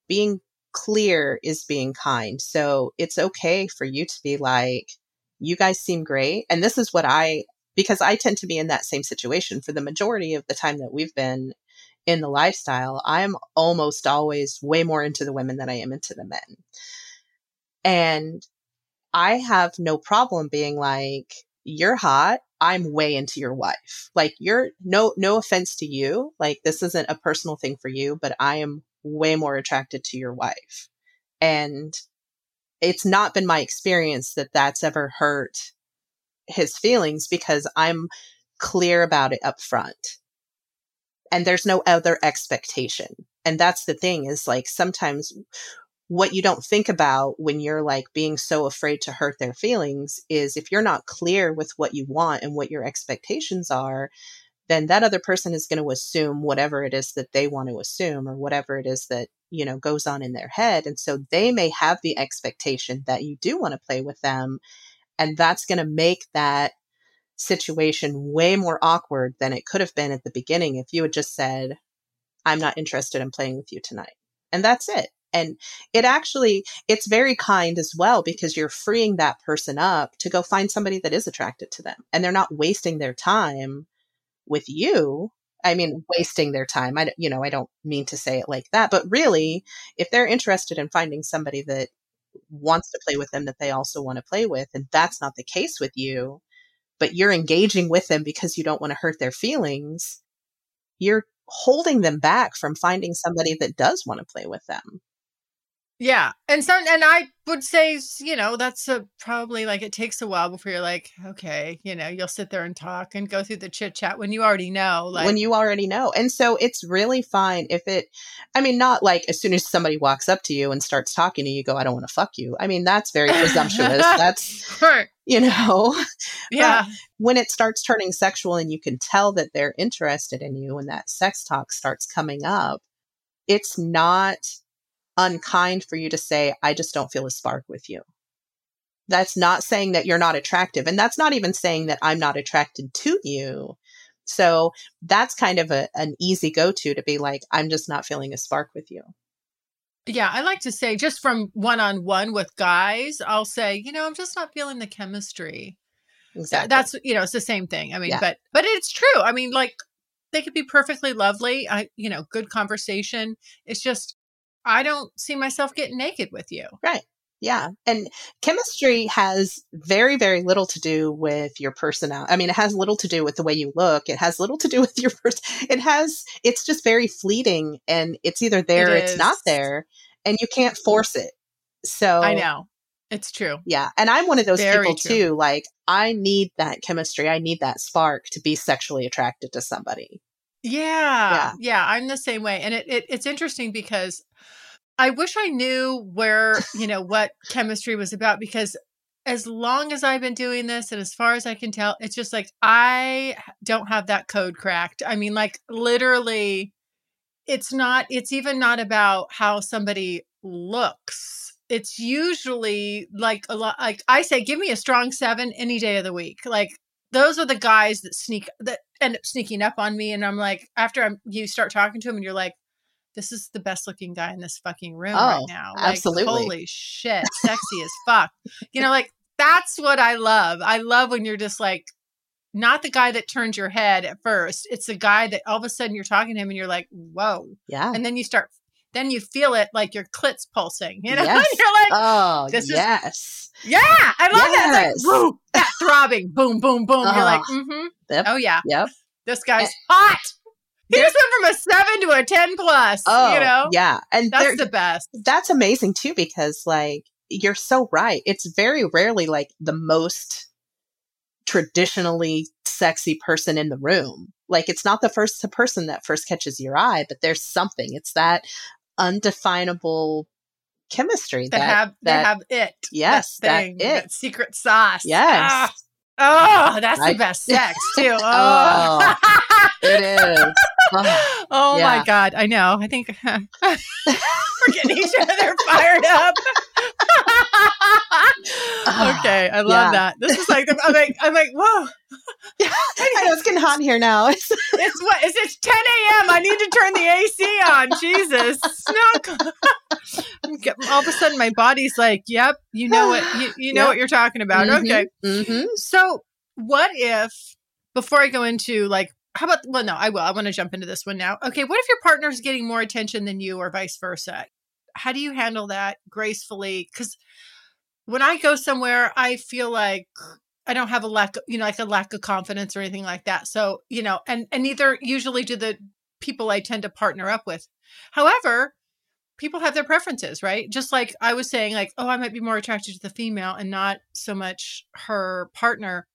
being clear is being kind. So it's okay for you to be like, you guys seem great. And this is what I, because I tend to be in that same situation for the majority of the time that we've been in the lifestyle. I'm almost always way more into the women than I am into the men. And I have no problem being like, you're hot. I'm way into your wife. Like you're no no offense to you. Like this isn't a personal thing for you, but I am way more attracted to your wife. And it's not been my experience that that's ever hurt his feelings because I'm clear about it up front. And there's no other expectation. And that's the thing is like sometimes what you don't think about when you're like being so afraid to hurt their feelings is if you're not clear with what you want and what your expectations are, then that other person is going to assume whatever it is that they want to assume or whatever it is that, you know, goes on in their head. And so they may have the expectation that you do want to play with them. And that's going to make that situation way more awkward than it could have been at the beginning if you had just said, I'm not interested in playing with you tonight. And that's it. And it actually it's very kind as well because you're freeing that person up to go find somebody that is attracted to them and they're not wasting their time with you. I mean wasting their time. I you know i don't mean to say it like that but really if they're interested in finding somebody that wants to play with them that they also want to play with and that's not the case with you but you're engaging with them because you don't want to hurt their feelings you're holding them back from finding somebody that does want to play with them yeah. And some and I would say, you know, that's a, probably like it takes a while before you're like, okay, you know, you'll sit there and talk and go through the chit chat when you already know. Like when you already know. And so it's really fine if it I mean, not like as soon as somebody walks up to you and starts talking to you, you go, I don't want to fuck you. I mean, that's very presumptuous. that's you know. Yeah. But when it starts turning sexual and you can tell that they're interested in you and that sex talk starts coming up, it's not unkind for you to say, I just don't feel a spark with you. That's not saying that you're not attractive. And that's not even saying that I'm not attracted to you. So that's kind of a, an easy go to to be like, I'm just not feeling a spark with you. Yeah, I like to say just from one on one with guys, I'll say, you know, I'm just not feeling the chemistry. Exactly. That's you know, it's the same thing. I mean, yeah. but but it's true. I mean, like they could be perfectly lovely. I you know, good conversation. It's just I don't see myself getting naked with you. Right. Yeah. And chemistry has very, very little to do with your personality. I mean, it has little to do with the way you look. It has little to do with your person. It has, it's just very fleeting and it's either there it or it's not there and you can't mm. force it. So I know. It's true. Yeah. And I'm one of those very people true. too. Like, I need that chemistry. I need that spark to be sexually attracted to somebody. Yeah, yeah. Yeah. I'm the same way. And it, it it's interesting because I wish I knew where, you know, what chemistry was about because as long as I've been doing this and as far as I can tell, it's just like I don't have that code cracked. I mean, like literally, it's not, it's even not about how somebody looks. It's usually like a lot, like I say, give me a strong seven any day of the week. Like those are the guys that sneak, that end up sneaking up on me. And I'm like, after I'm, you start talking to him and you're like, this is the best looking guy in this fucking room oh, right now. Like, absolutely. Holy shit, sexy as fuck. You know, like that's what I love. I love when you're just like, not the guy that turns your head at first. It's the guy that all of a sudden you're talking to him and you're like, whoa. Yeah. And then you start, then you feel it like your clit's pulsing. You know, yes. you're like, oh, this yes. Is, yeah, I love yes. that. Like, woo, that throbbing, boom, boom, boom. You're like, mm-hmm. Yep. Oh, yeah. Yep. This guy's hot. He just went from a seven to a 10 plus, oh, you know? Yeah. And that's the best. That's amazing too, because like you're so right. It's very rarely like the most traditionally sexy person in the room. Like it's not the first person that first catches your eye, but there's something. It's that undefinable chemistry they that have that, they have it. Yes, that, thing, that it. That secret sauce. Yes. Ah. Oh, that's I, the best sex too. Oh, oh it is. oh, oh yeah. my God. I know. I think we're getting each other fired up. okay. I love yeah. that. This is like, I'm like, I'm like, whoa. I know it's getting hot in here now. it's what is it 10 a.m. I need to turn the AC on. Jesus. Snug. All of a sudden my body's like, yep, you know what you, you know yep. what you're talking about. Mm-hmm. Okay. Mm-hmm. So what if before I go into like how about well no i will i want to jump into this one now. Okay what if your partner's getting more attention than you or vice versa? How do you handle that gracefully? Because when i go somewhere i feel like i don't have a lack of, you know like a lack of confidence or anything like that. So you know and and neither usually do the people i tend to partner up with. However people have their preferences right? Just like i was saying like oh i might be more attracted to the female and not so much her partner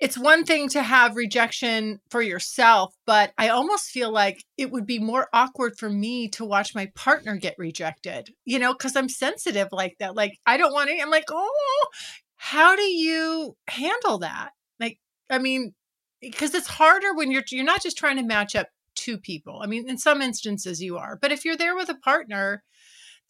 it's one thing to have rejection for yourself, but I almost feel like it would be more awkward for me to watch my partner get rejected, you know, because I'm sensitive like that. Like, I don't want to, I'm like, oh, how do you handle that? Like, I mean, because it's harder when you're you're not just trying to match up two people. I mean, in some instances you are, but if you're there with a partner,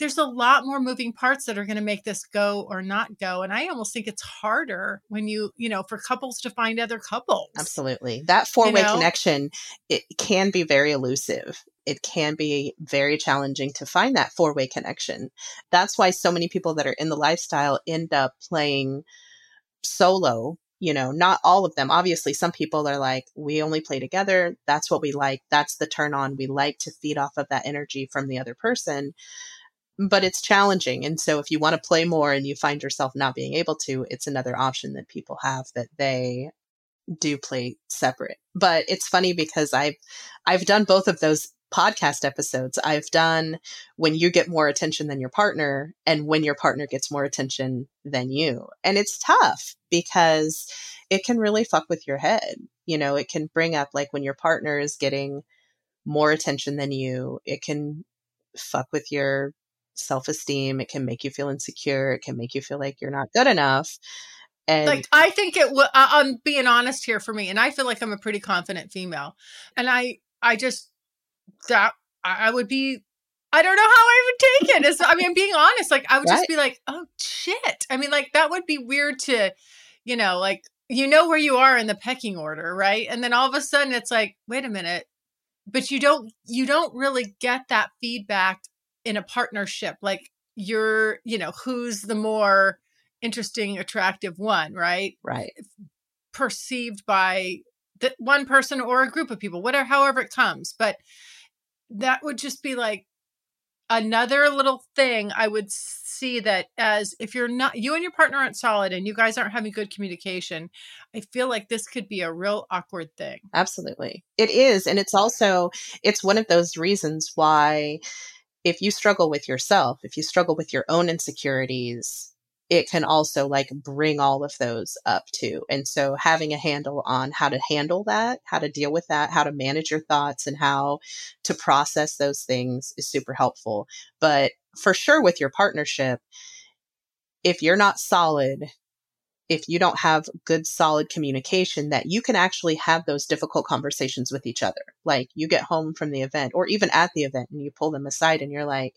there's a lot more moving parts that are going to make this go or not go and i almost think it's harder when you you know for couples to find other couples absolutely that four-way you know? connection it can be very elusive it can be very challenging to find that four-way connection that's why so many people that are in the lifestyle end up playing solo you know, not all of them. Obviously, some people are like, we only play together. That's what we like. That's the turn on. We like to feed off of that energy from the other person but it's challenging. And so if you want to play more and you find yourself not being able to, it's another option that people have that they do play separate. But it's funny because I've I've done both of those podcast episodes. I've done when you get more attention than your partner and when your partner gets more attention than you. And it's tough because it can really fuck with your head. You know, it can bring up like when your partner is getting more attention than you, it can fuck with your self esteem. It can make you feel insecure. It can make you feel like you're not good enough. And like I think it would. I'm being honest here for me, and I feel like I'm a pretty confident female, and I I just that I would be. I don't know how I would take it. It's, I mean, I'm being honest. Like I would right. just be like, oh shit. I mean, like that would be weird to, you know, like you know where you are in the pecking order, right? And then all of a sudden it's like, wait a minute, but you don't you don't really get that feedback in a partnership like you're you know who's the more interesting attractive one right? Right. Perceived by the one person or a group of people whatever however it comes but that would just be like another little thing i would see that as if you're not you and your partner aren't solid and you guys aren't having good communication i feel like this could be a real awkward thing. Absolutely. It is and it's also it's one of those reasons why if you struggle with yourself, if you struggle with your own insecurities, it can also like bring all of those up too. And so having a handle on how to handle that, how to deal with that, how to manage your thoughts and how to process those things is super helpful. But for sure with your partnership, if you're not solid if you don't have good solid communication that you can actually have those difficult conversations with each other like you get home from the event or even at the event and you pull them aside and you're like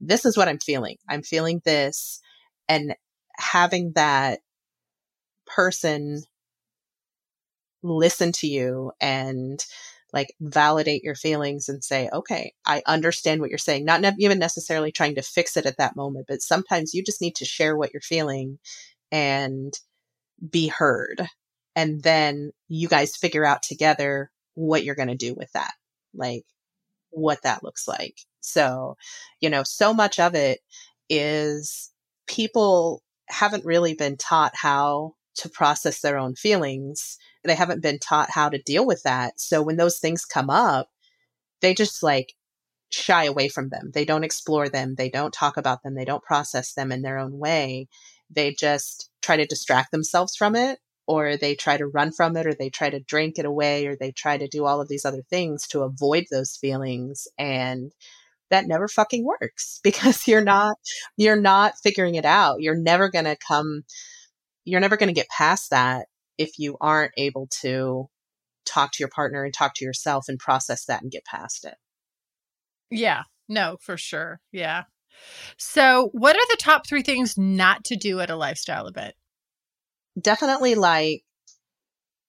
this is what i'm feeling i'm feeling this and having that person listen to you and like validate your feelings and say, okay, I understand what you're saying. Not ne- even necessarily trying to fix it at that moment, but sometimes you just need to share what you're feeling and be heard. And then you guys figure out together what you're going to do with that, like what that looks like. So, you know, so much of it is people haven't really been taught how to process their own feelings. They haven't been taught how to deal with that. So when those things come up, they just like shy away from them. They don't explore them. They don't talk about them. They don't process them in their own way they just try to distract themselves from it or they try to run from it or they try to drink it away or they try to do all of these other things to avoid those feelings and that never fucking works because you're not you're not figuring it out you're never going to come you're never going to get past that if you aren't able to talk to your partner and talk to yourself and process that and get past it. Yeah, no, for sure. Yeah. So, what are the top three things not to do at a lifestyle event? Definitely like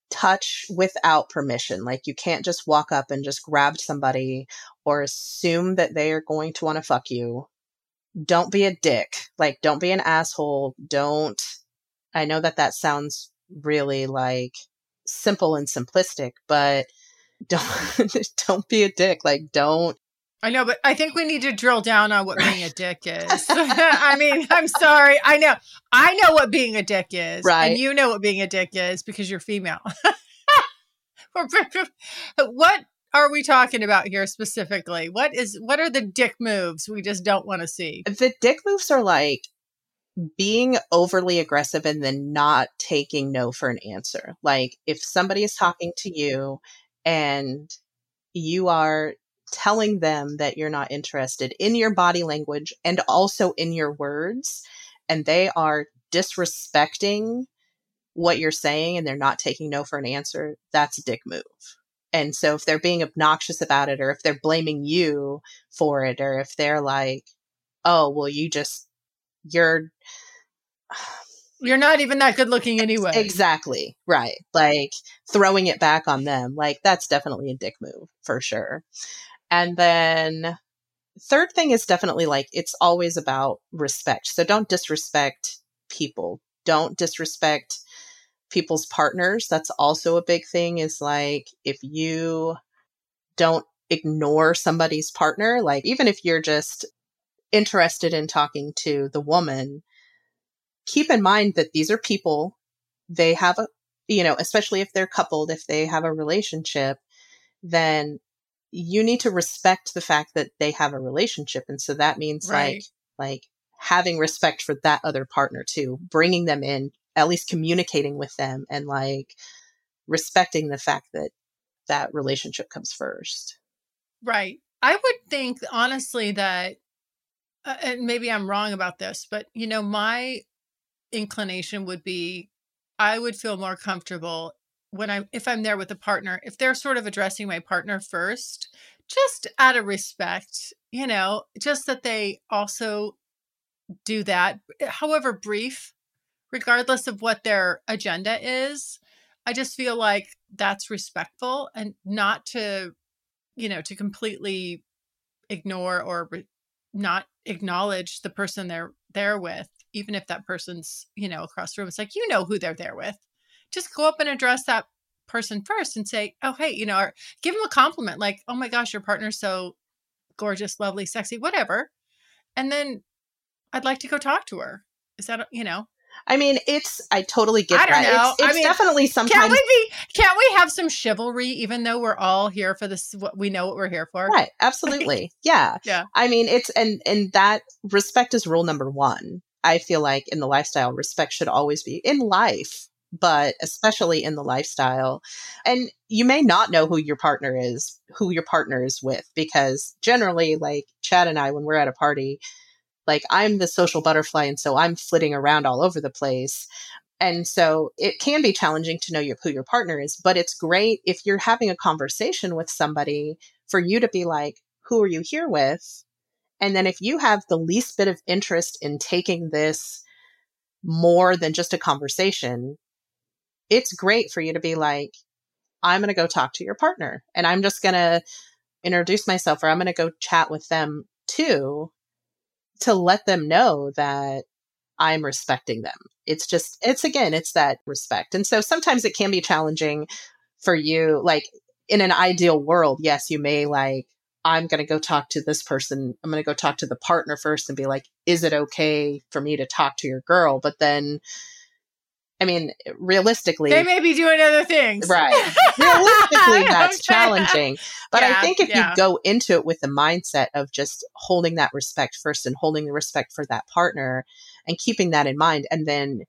touch without permission. Like you can't just walk up and just grab somebody or assume that they are going to want to fuck you. Don't be a dick. Like don't be an asshole. Don't I know that that sounds really like simple and simplistic, but don't don't be a dick. Like don't I know, but I think we need to drill down on what being a dick is. I mean, I'm sorry. I know. I know what being a dick is. Right. And you know what being a dick is because you're female. what are we talking about here specifically? What is what are the dick moves we just don't want to see? The dick moves are like being overly aggressive and then not taking no for an answer. Like if somebody is talking to you and you are telling them that you're not interested in your body language and also in your words, and they are disrespecting what you're saying and they're not taking no for an answer, that's a dick move. And so if they're being obnoxious about it, or if they're blaming you for it, or if they're like, oh, well, you just, you're, You're not even that good looking anyway. Exactly. Right. Like throwing it back on them. Like that's definitely a dick move for sure. And then third thing is definitely like it's always about respect. So don't disrespect people. Don't disrespect people's partners. That's also a big thing is like if you don't ignore somebody's partner, like even if you're just interested in talking to the woman, keep in mind that these are people. They have a, you know, especially if they're coupled, if they have a relationship, then you need to respect the fact that they have a relationship. And so that means Right. like, like having respect for that other partner too, bringing them in, at least communicating with them and like respecting the fact that that relationship comes first. Right. I would think honestly that, uh, and maybe I'm wrong about this, but you know, my inclination would be I would feel more comfortable when I'm if I'm there with a partner, if they're sort of addressing my partner first, just out of respect, you know, just that they also do that, eh, however brief, regardless of what their agenda is. I just feel like that's respectful and not to you know, to completely ignore or re- not acknowledge the person they're there with, even if that person's, you know, across the room. It's like, you know who they're there with. Just go up and address that person first and say, oh, hey, you know, or give them a compliment like, oh my gosh, your partner's so gorgeous, lovely, sexy, whatever. And then I'd like to go talk to her. Is that, you know, I mean, it's, I totally get I don't that. know. It's, it's I mean, definitely can't we be, can't we have some chivalry, even though we're all here for this, what we know what we're here for? Right, absolutely. Yeah. Yeah. I mean, it's and and that respect is rule number 1. I feel like in the lifestyle respect should always be in life, but especially in the lifestyle. And you may not know who your partner is, who your partner is with because generally like Chad and I when we're at a party, like I'm the social butterfly and so I'm flitting around all over the place. And so it can be challenging to know your, who your partner is, but it's great if you're having a conversation with somebody for you to be like, who are you here with? And then if you have the least bit of interest in taking this more than just a conversation, it's great for you to be like, I'm going to go talk to your partner and I'm just going to introduce myself or I'm going to go chat with them too to let them know that I'm respecting them. It's just, it's again, it's that respect. And so sometimes it can be challenging for you. Like in an ideal world, yes, you may like, I'm going to go talk to this person. I'm going to go talk to the partner first and be like, is it okay for me to talk to your girl? But then, I mean, realistically, They may be doing other things. Right. Realistically, that's challenging. But I think if yeah. you go into it with the mindset of just holding that respect first and holding the respect for that partner and keeping that in mind, and then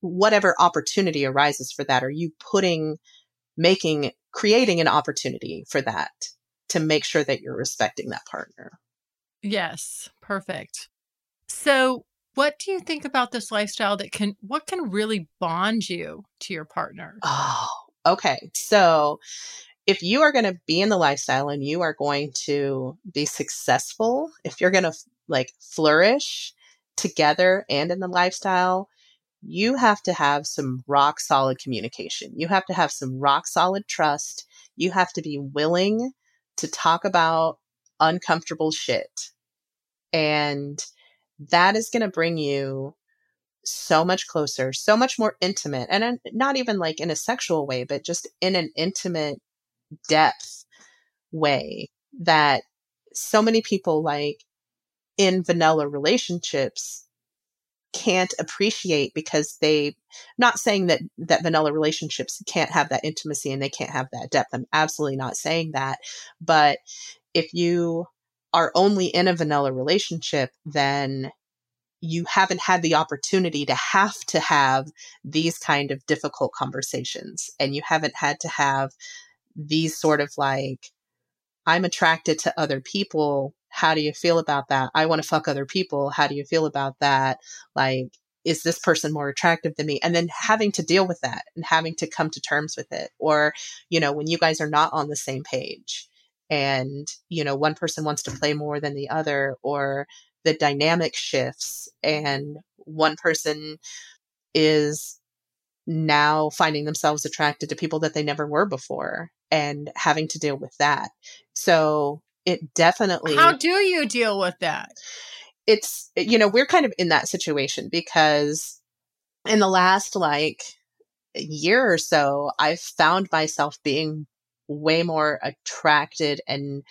whatever opportunity arises for that, are you putting, making, creating an opportunity for that to make sure that you're respecting that partner? Yes, perfect. So, what do you think about this lifestyle that can what can really bond you to your partner? Oh, okay, so if you are going to be in the lifestyle and you are going to be successful, if you're going to like flourish together and in the lifestyle, you have to have some rock solid communication. You have to have some rock solid trust. You have to be willing to talk about uncomfortable shit. And that is going to bring you so much closer, so much more intimate, and not even like in a sexual way, but just in an intimate depth way that so many people like in vanilla relationships can't appreciate because they not saying that that vanilla relationships can't have that intimacy and they can't have that depth i'm absolutely not saying that but if you are only in a vanilla relationship then you haven't had the opportunity to have to have these kind of difficult conversations and you haven't had to have these sort of like i'm attracted to other people how do you feel about that? I want to fuck other people. How do you feel about that? Like, is this person more attractive than me? And then having to deal with that and having to come to terms with it. Or, you know, when you guys are not on the same page and, you know, one person wants to play more than the other, or the dynamic shifts and one person is now finding themselves attracted to people that they never were before and having to deal with that. So it definitely How do you deal with that? It's eh, you know, we're kind of in that situation because in the last like year or so, I've found myself being way more attracted and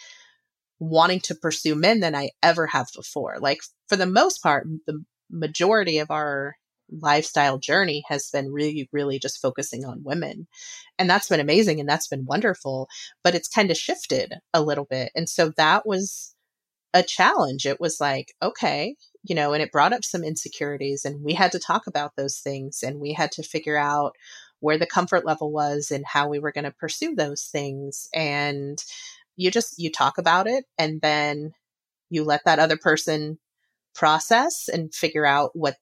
wanting to pursue men than I ever have before. Like for the most part, the majority of our lifestyle journey has been really, really just focusing on women. And that's been amazing and that's been wonderful, but it's kind of shifted a little bit. And so that was a challenge. It was like, okay, you know, and it brought up some insecurities and we had to talk about those things and we had to figure out where the comfort level was and how we were going to pursue those things. And you just, you talk about it and then you let that other person process and figure out what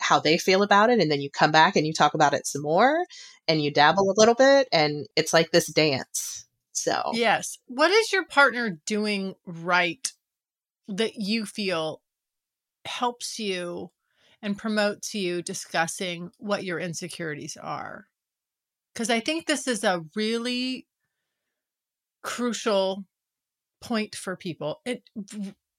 how they feel about it and then you come back and you talk about it some more and you dabble a little bit and it's like this dance. So yes. What is your partner doing right that you feel helps you and promotes you discussing what your insecurities are because i think this is a really crucial point for people it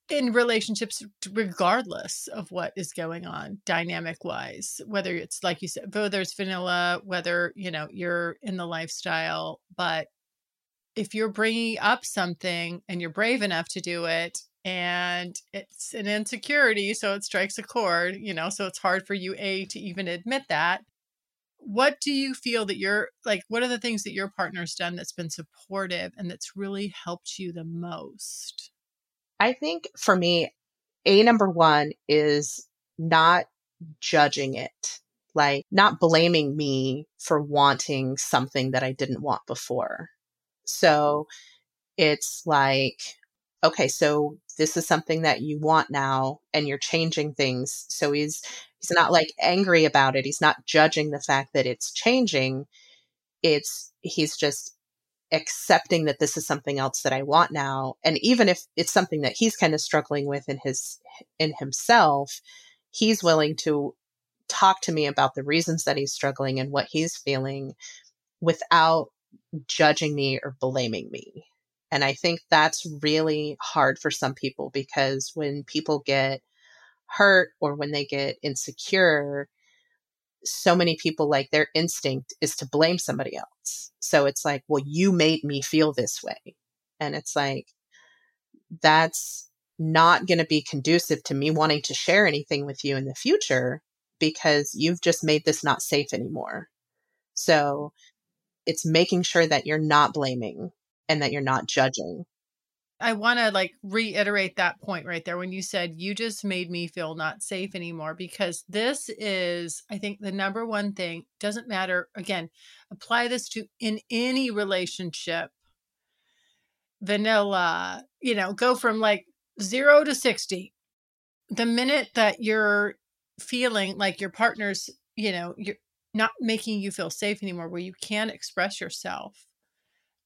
in relationships regardless of what is going on dynamic wise whether it's like you said whether it's vanilla whether you know you're in the lifestyle but if you're bringing up something and you're brave enough to do it and it's an insecurity so it strikes a chord you know so it's hard for you a to even admit that what do you feel that you're like what are the things that your partner's done that's been supportive and that's really helped you the most I think for me, a number one is not judging it, like not blaming me for wanting something that I didn't want before. Mm-hmm. So it's like, okay, so this is something that you want now and you're changing things. So he's, he's not like angry about it. He's not judging the fact that it's changing. It's, he's just accepting that this is something else that I want now. And even if it's something that he's kind of struggling with in his in himself, he's willing to talk to me about the reasons that he's struggling and what he's feeling without judging me or blaming me. And I think that's really hard for some people because when people get hurt or when they get insecure, so many people like their instinct is to blame somebody else. So it's like, well, you made me feel this way. And it's like, that's not going to be conducive to me wanting to share anything with you in the future because you've just made this not safe anymore. So it's making sure that you're not blaming and that you're not judging. I want to like reiterate that point right there when you said you just made me feel not safe anymore because this is I think the number one thing doesn't matter again apply this to in any relationship vanilla you know go from like 0 to 60 the minute that you're feeling like your partner's you know you're not making you feel safe anymore, where you can't express yourself,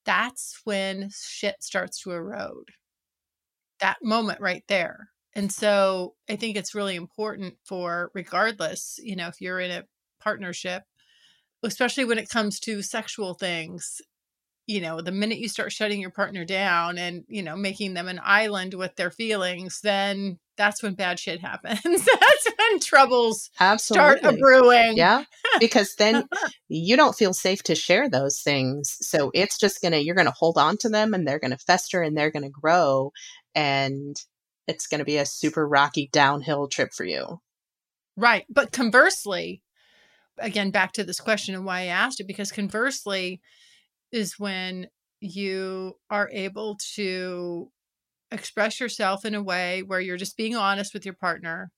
that's when shit starts to erode. That moment right there. And so I think it's really important for, regardless, you know, if you're in a partnership, especially when it comes to sexual things, you know, the minute you start shutting your partner down and, you know, making them an island with their feelings, then that's when bad shit happens. that's when troubles Absolutely. start a brewing. Yeah. Because then you don't feel safe to share those things. So it's just going to, you're going to hold on to them and they're going to fester and they're going to grow. And it's going to be a super rocky downhill trip for you. Right. But conversely, again, back to this question and why I asked it, because conversely is when you are able to express yourself in a way where you're just being honest with your partner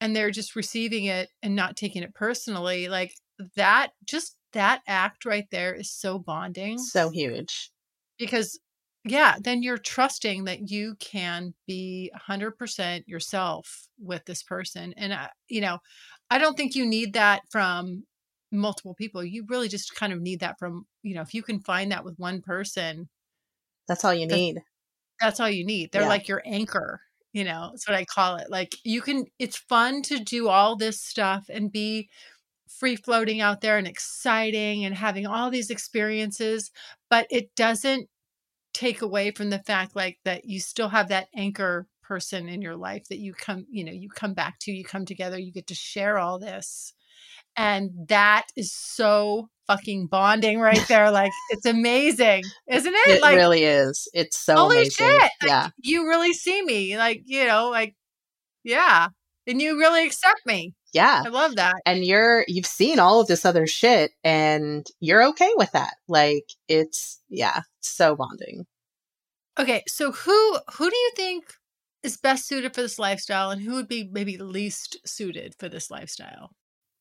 and they're just receiving it and not taking it personally like that just that act right there is so bonding So huge. because yeah then you're trusting that you can be 100% yourself with this person and I, you know i don't think you need that from multiple people you really just kind of need that from you know if you can find that with one person That's all you need. That's all you need. They're Yeah. like your anchor, you know, that's what I call it. Like you can, it's fun to do all this stuff and be free floating out there and exciting and having all these experiences, but it doesn't take away from the fact like that you still have that anchor person in your life that you come, you know, you come back to, you come together, you get to share all this. And that is so fucking bonding right there. Like it's amazing, isn't it? It like really is. It's so holy amazing. shit like, Yeah. you really see me like you know like yeah and you really accept me Yeah. i love that and you're you've seen all of this other shit and you're okay with that like it's yeah so bonding okay so who who do you think is best suited for this lifestyle and who would be maybe least suited for this lifestyle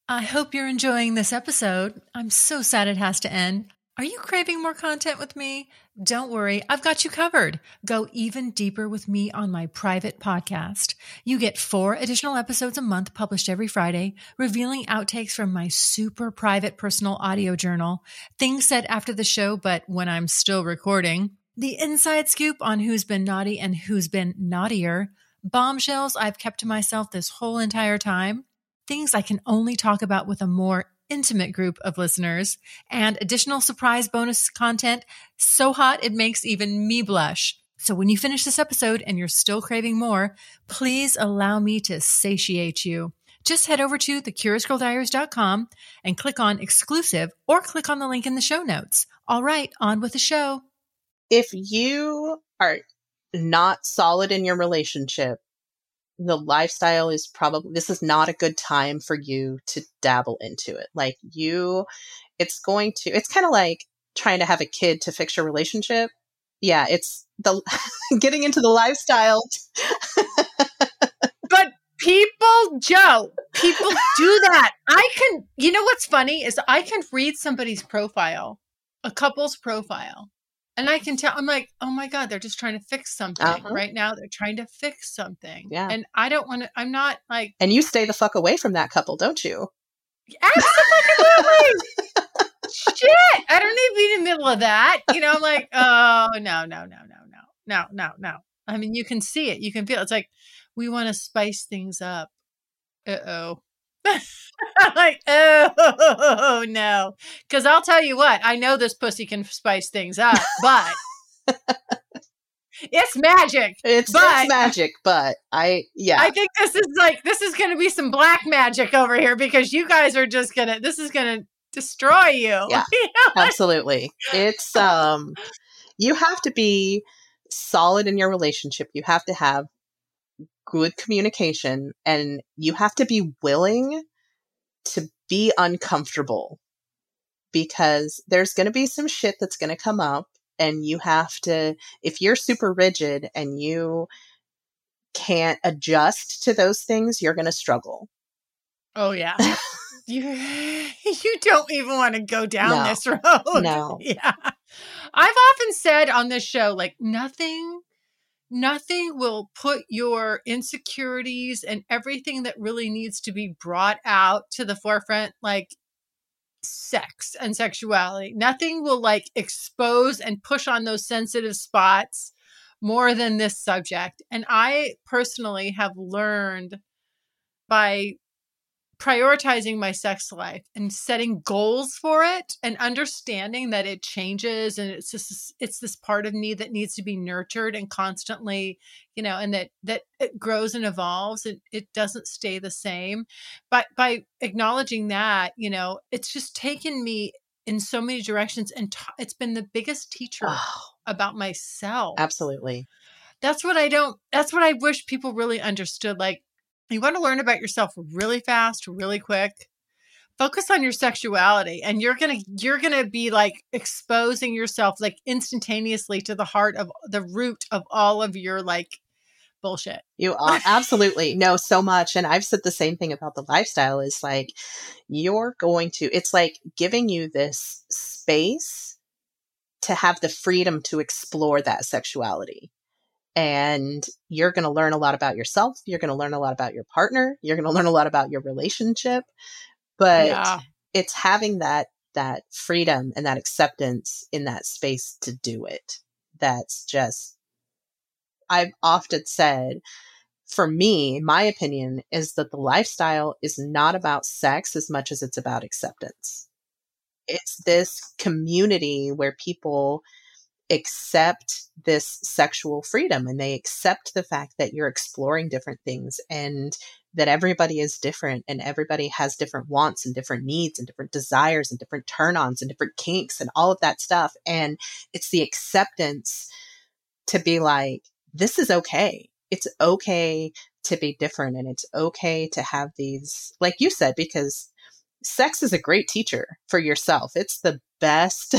i hope you're enjoying this episode i'm so sad it has to end are you craving more content with me? Don't worry, I've got you covered. Go even deeper with me on my private podcast. You get four additional episodes a month published every Friday, revealing outtakes from my super private personal audio journal, things said after the show, but when I'm still recording, the inside scoop on who's been naughty and who's been naughtier, bombshells I've kept to myself this whole entire time, things I can only talk about with a more intimate group of listeners, and additional surprise bonus content so hot it makes even me blush. So when you finish this episode and you're still craving more, please allow me to satiate you. Just head over to thecuriousgirldiaries.com and click on exclusive or click on the link in the show notes. All right, on with the show. if you are not solid in your relationship the lifestyle is probably this is not a good time for you to dabble into it like you it's going to it's kind of like trying to have a kid to fix your relationship yeah it's the getting into the lifestyle But people, Jo, people do that. I can, you know what's funny is I can read somebody's profile, a couple's profile, and I can tell, I'm like, oh my God, they're just trying to fix something Uh-huh. right now. They're trying to fix something. Yeah. And I don't want to, I'm not like, and you stay the fuck away from that couple don't you absolutely. Shit. I don't need to be in the middle of that. You know, I'm like, oh, no, no, no, no, no, no, no, no. I mean, you can see it. You can feel it. It's like, we want to spice things up. Uh oh. like, oh, no. Because I'll tell you what, I know this pussy can spice things up, but it's magic. it's, But- it's magic but i yeah I think this is like, this is going to be some black magic over here because you guys are just going to, this is going to destroy you. Yeah. You know? absolutely it's um you have to be solid in your relationship you have to have good communication and you have to be willing to be uncomfortable because there's going to be some shit that's going to come up and you have to if you're super rigid and you can't adjust to those things you're going to struggle Oh yeah. you you don't even want to go down No. this road. No. Yeah. I've often said on this show like nothing nothing will put your insecurities and everything that really needs to be brought out to the forefront like sex and sexuality. Nothing will like expose and push on those sensitive spots more than this subject. And I personally have learned by prioritizing my sex life and setting goals for it and understanding that it changes and it's just it's this part of me that needs to be nurtured and constantly you know and that that it grows and evolves and it doesn't stay the same but by acknowledging that you know it's just taken me in so many directions and t- it's been the biggest teacher Oh, about myself absolutely. that's what I don't, that's what I wish people really understood. Like, you want to learn about yourself really fast, really quick. Focus on your sexuality and you're going to you're going to be like exposing yourself like instantaneously to the heart of the root of all of your like bullshit. You are absolutely know so much. And I've said the same thing about the lifestyle is like, you're going to, it's like giving you this space to have the freedom to explore that sexuality. And you're going to learn a lot about yourself. You're going to learn a lot about your partner. You're going to learn a lot about your relationship. But yeah. it's having that that freedom and that acceptance in that space to do it. That's just I've often said for me, my opinion is that the lifestyle is not about sex as much as it's about acceptance. It's this community where people accept this sexual freedom and they accept the fact that you're exploring different things and that everybody is different and everybody has different wants and different needs and different desires and different turn ons and different kinks and all of that stuff. And it's the acceptance to be like, this is okay. It's okay to be different and it's okay to have these, like you said, because sex is a great teacher for yourself. It's the best.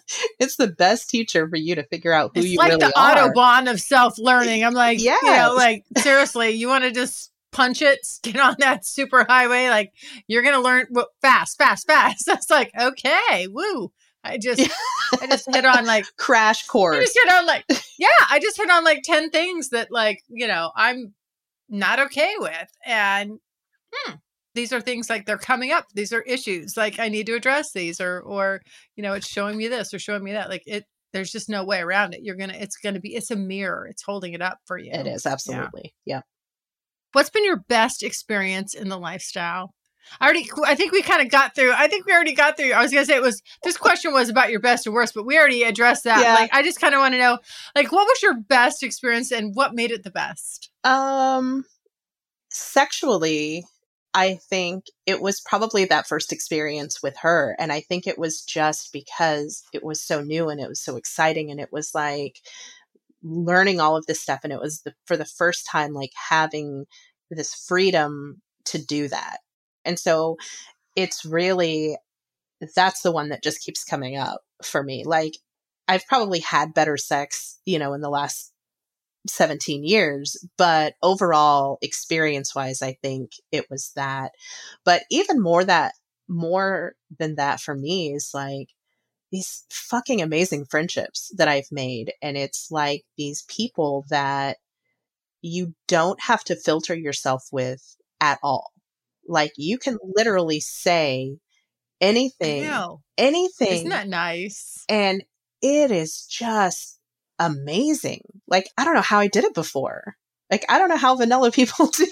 it's the best teacher for you to figure out who It's you like really the are. autobahn of self learning. I'm like, yeah, you know, like seriously, you want to just punch it, get on that super highway, like you're gonna learn w- fast, fast, fast. That's like, okay, woo. I just, I just hit on like, Crash I course. just hit on like, yeah, I just hit on like ten things that like, you know, I'm not okay with, and hmm, these are things like they're coming up. These are issues. Like I need to address these, or, or you know, it's showing me this or showing me that. Like it, there's just no way around it. You're gonna, it's gonna be, it's a mirror. It's holding it up for you. It is absolutely. Yeah. What's been your best experience in the lifestyle? I already, I think we kind of got through. I think we already got through. I was gonna say it was this question was about your best and worst, but we already addressed that. Yeah. Like, I just kind of want to know, like, what was your best experience and what made it the best? Um, sexually, I think it was probably that first experience with her. And I think it was just because it was so new and it was so exciting. And it was like learning all of this stuff. And it was the, for the first time, like having this freedom to do that. And so it's really, that's the one that just keeps coming up for me. Like, I've probably had better sex, you know, in the last 17 years, but overall experience wise, I think it was that. But even more that, more than that for me is like these fucking amazing friendships that I've made. And it's like these people that you don't have to filter yourself with at all. Like you can literally say anything, anything Isn't that nice? and it is just amazing. Like, I don't know how I did it before. Like, I don't know how vanilla people do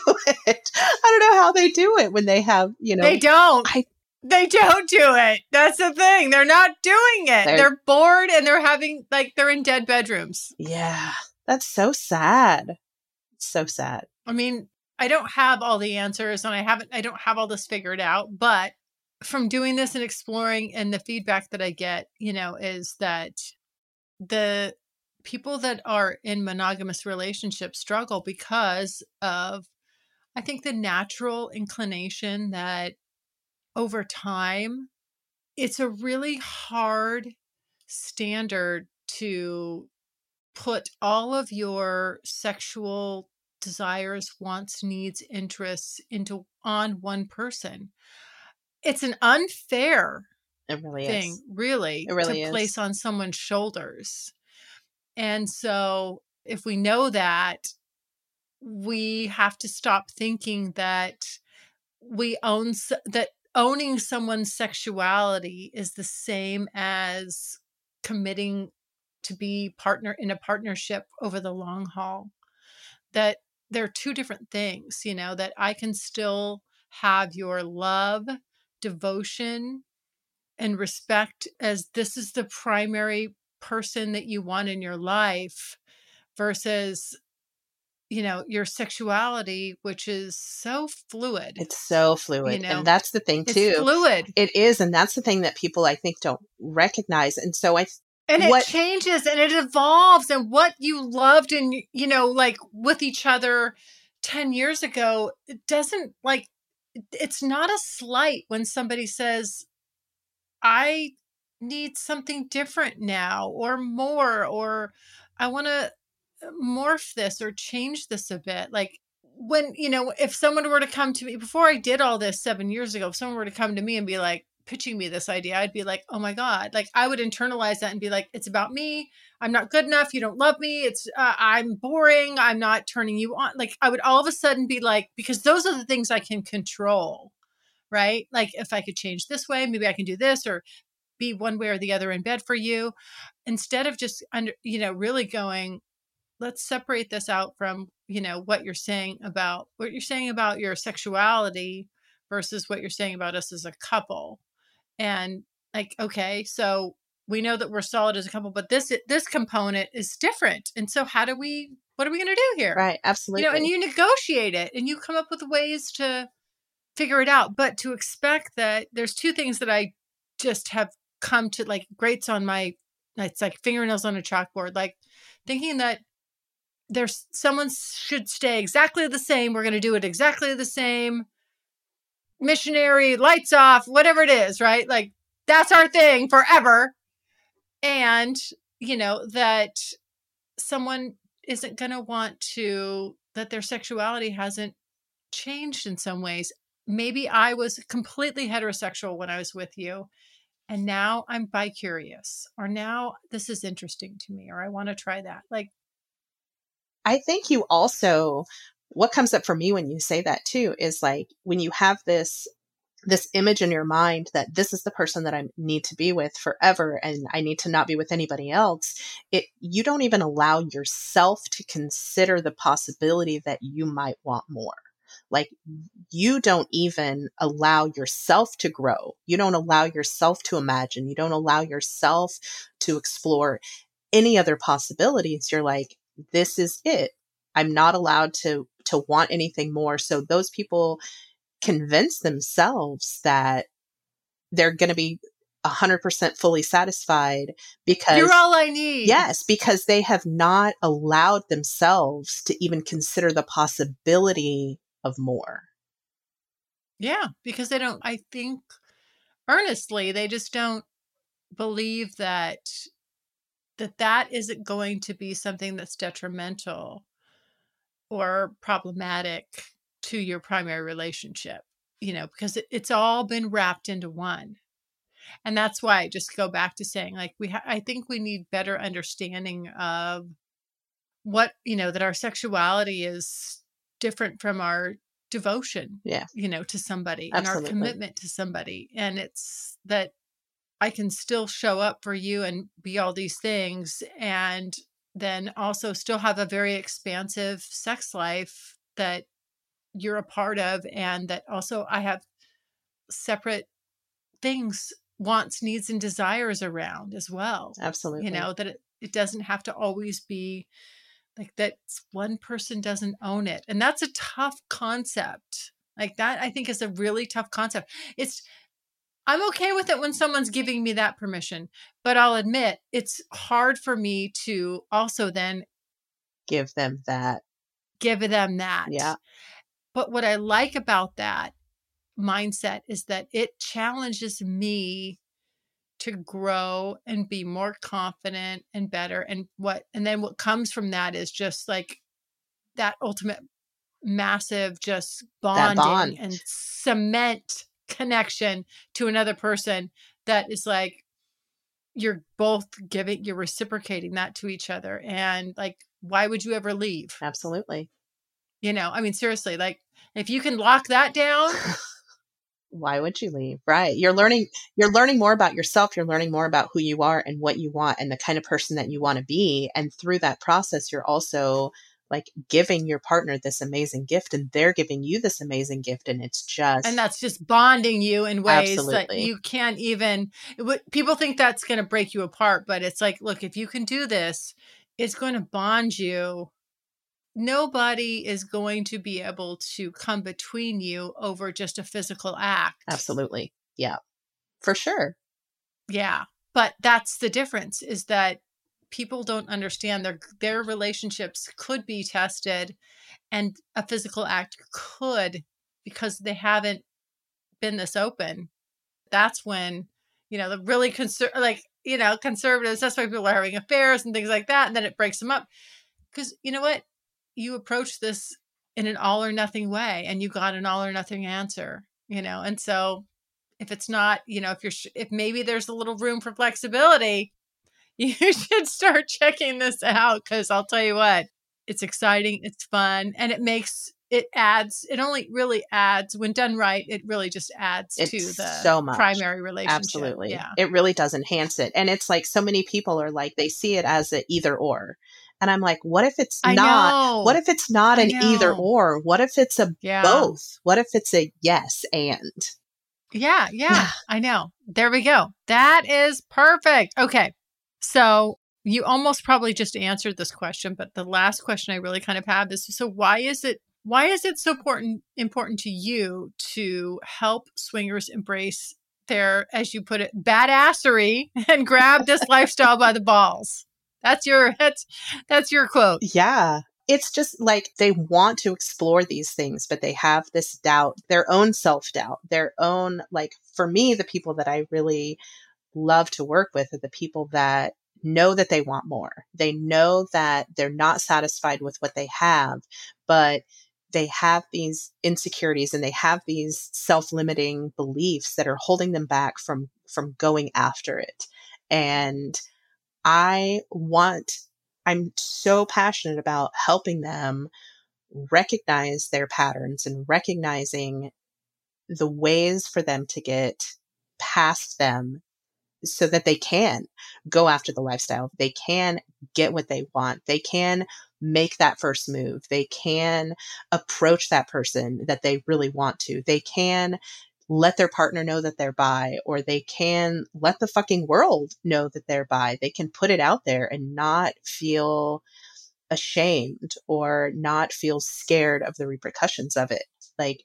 it. I don't know how they do it when they have, you know, they don't. I- they don't do it. That's the thing. They're not doing it. They're- They're, bored and they're having like they're in dead bedrooms. yeah, that's so sad. So sad. I mean, I don't have all the answers and I haven't I don't have all this figured out, but from doing this and exploring and the feedback that I get, you know, is that the people that are in monogamous relationships struggle because of I think the natural inclination that over time it's a really hard standard to put all of your sexual desires, wants, needs, interests into on one person. It's an unfair It really thing, is. really, It really to is. place on someone's shoulders. And so, if we know that, we have to stop thinking that we own that owning someone's sexuality is the same as committing to be partner in a partnership over the long haul. That they're two different things you know that i can still have your love devotion and respect as this is the primary person that you want in your life versus you know your sexuality which is so fluid It's so fluid. You know, and that's the thing it's too. fluid It is, and that's the thing that people I think don't recognize. And so I and it what- changes and it evolves and what you loved and you know like with each other 10 years ago it doesn't like it's not a slight when somebody says i need something different now or more or i want to morph this or change this a bit like when you know if someone were to come to me before i did all this seven years ago if someone were to come to me and be like pitching me this idea i'd be like oh my god like i would internalize that and be like it's about me i'm not good enough you don't love me it's uh, i'm boring i'm not turning you on like i would all of a sudden be like because those are the things i can control right? Like if i could change this way maybe i can do this or be one way or the other in bed for you instead of just under you know really going let's separate this out from you know what you're saying about what you're saying about your sexuality versus what you're saying about us as a couple and like okay so we know that we're solid as a couple but this this component is different and so how do we what are we going to do here right, absolutely. you know and you negotiate it and you come up with ways to figure it out but to expect that there's two things that i just have come to like grates on my it's like fingernails on a chalkboard like thinking that there's someone should stay exactly the same we're going to do it exactly the same. Missionary lights off whatever it is right? Like that's our thing forever. And you know that someone isn't going to want to that their sexuality hasn't changed in some ways. Maybe i was completely heterosexual when i was with you and now i'm bi-curious or now this is interesting to me or i want to try that like I think you also what comes up for me when you say that too is like when you have this this image in your mind that this is the person that I need to be with forever and I need to not be with anybody else it you don't even allow yourself to consider the possibility that you might want more like you don't even allow yourself to grow. You don't allow yourself to imagine. You don't allow yourself to explore any other possibilities. You're like this is it. I'm not allowed to to want anything more. So those people convince themselves that they're going to be 100% fully satisfied because you're all i need. Yes, because they have not allowed themselves to even consider the possibility of more. Yeah, because they don't, I think earnestly, they just don't believe that that that isn't going to be something that's detrimental or problematic to your primary relationship you know because it, it's all been wrapped into one and that's why I just go back to saying like we ha- i think we need better understanding of what you know that our sexuality is different from our devotion Yeah. you know to somebody Absolutely. and our commitment to somebody and it's that i can still show up for you and be all these things and then also still have a very expansive sex life that you're a part of and that also i have separate things wants needs and desires around as well Absolutely. you know that it, it doesn't have to always be like that one person doesn't own it and that's a tough concept like that i think is a really tough concept it's i'm okay with it when someone's giving me that permission but i'll admit it's hard for me to also then give them that. give them that Yeah. but what i like about that mindset is that it challenges me to grow and be more confident and better and what and then what comes from that is just like that ultimate massive just bonding bond. and cement connection to another person that is like you're both giving you're reciprocating that to each other and like why would you ever leave Absolutely. you know i mean seriously like if you can lock that down why would you leave? Right. You're learning you're learning more about yourself, you're learning more about who you are and what you want and the kind of person that you want to be. And through that process, you're also like giving your partner this amazing gift and they're giving you this amazing gift and it's just and that's just bonding you in ways Absolutely. that you can't even what people think that's going to break you apart but it's like look if you can do this it's going to bond you nobody is going to be able to come between you over just a physical act Absolutely. Yeah. For sure. yeah but that's the difference is that people don't understand their their relationships could be tested and a physical act could because they haven't been this open that's when you know the really conser- like you know conservatives that's why people are having affairs and things like that and then it breaks them up because you know what you approach this in an all or nothing way and you got an all or nothing answer you know and so if it's not you know if you're sh- if maybe there's a little room for flexibility you should start checking this out because I'll tell you what, it's exciting, it's fun, and it makes it adds. It only really adds when done right. It really just adds It's to the so much. primary relationship. Absolutely. yeah. It really does enhance it. And it's like so many people are like they see it as an either or. And I'm like, what if it's I not? know. What if it's not I an either or? What if it's a Yeah. both? What if it's a yes and? Yeah, yeah, Yeah. I know. There we go. That is perfect. Okay. So you almost probably just answered this question, but the last question I really kind of have is so why is it why is it so important important to you to help swingers embrace their, as you put it, badassery and grab this lifestyle by the balls? That's your that's that's your quote. Yeah. It's just like they want to explore these things, but they have this doubt, their own self doubt, their own, like, for me, the people that I really love to work with are the people that know that they want more. They know that they're not satisfied with what they have, but they have these insecurities and they have these self-limiting beliefs that are holding them back from from going after it. And I want I'm so passionate about helping them recognize their patterns and recognizing the ways for them to get past them so that they can go after the lifestyle. They can get what they want. They can make that first move. They can approach that person that they really want to. They can let their partner know that they're bi, or they can let the fucking world know that they're bi. They can put it out there and not feel ashamed or not feel scared of the repercussions of it. Like,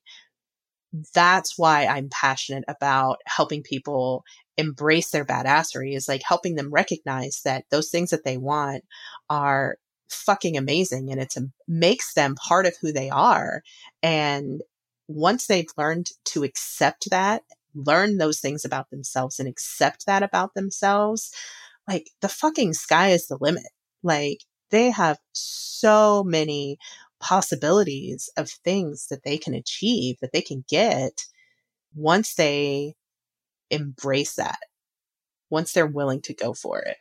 that's why I'm passionate about helping people embrace their badassery is like helping them recognize that those things that they want are fucking amazing and it's a, makes them part of who they are and once they've learned to accept that learn those things about themselves and accept that about themselves like the fucking sky is the limit. Like they have so many possibilities of things that they can achieve that they can get once they embrace that once they're willing to go for it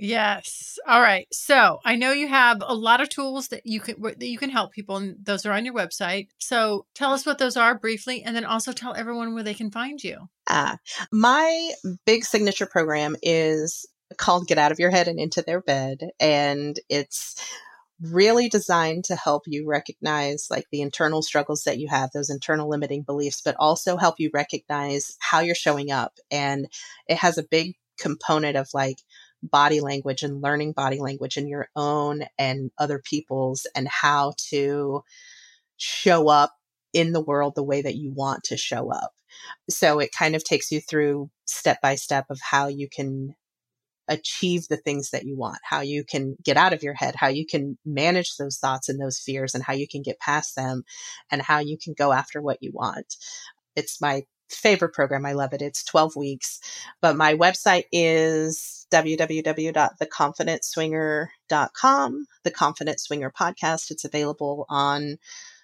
Yes. All right. So I know you have a lot of tools that you can that you can help people, and those are on your website. So tell us what those are briefly, and then also tell everyone where they can find you. Ah, my big signature program is called Get Out of Your Head and Into Their Bed. And it's really designed to help you recognize like the internal struggles that you have, those internal limiting beliefs, but also help you recognize how you're showing up. And it has a big component of like body language and learning body language in your own and other people's and how to show up in the world the way that you want to show up. So it kind of takes you through step by step of how you can achieve the things that you want, how you can get out of your head, how you can manage those thoughts and those fears, and how you can get past them, and how you can go after what you want. It's my favorite program. I love it. It's 12 weeks, but my website is www.theconfidentswinger.com, the Confident Swinger podcast. It's available on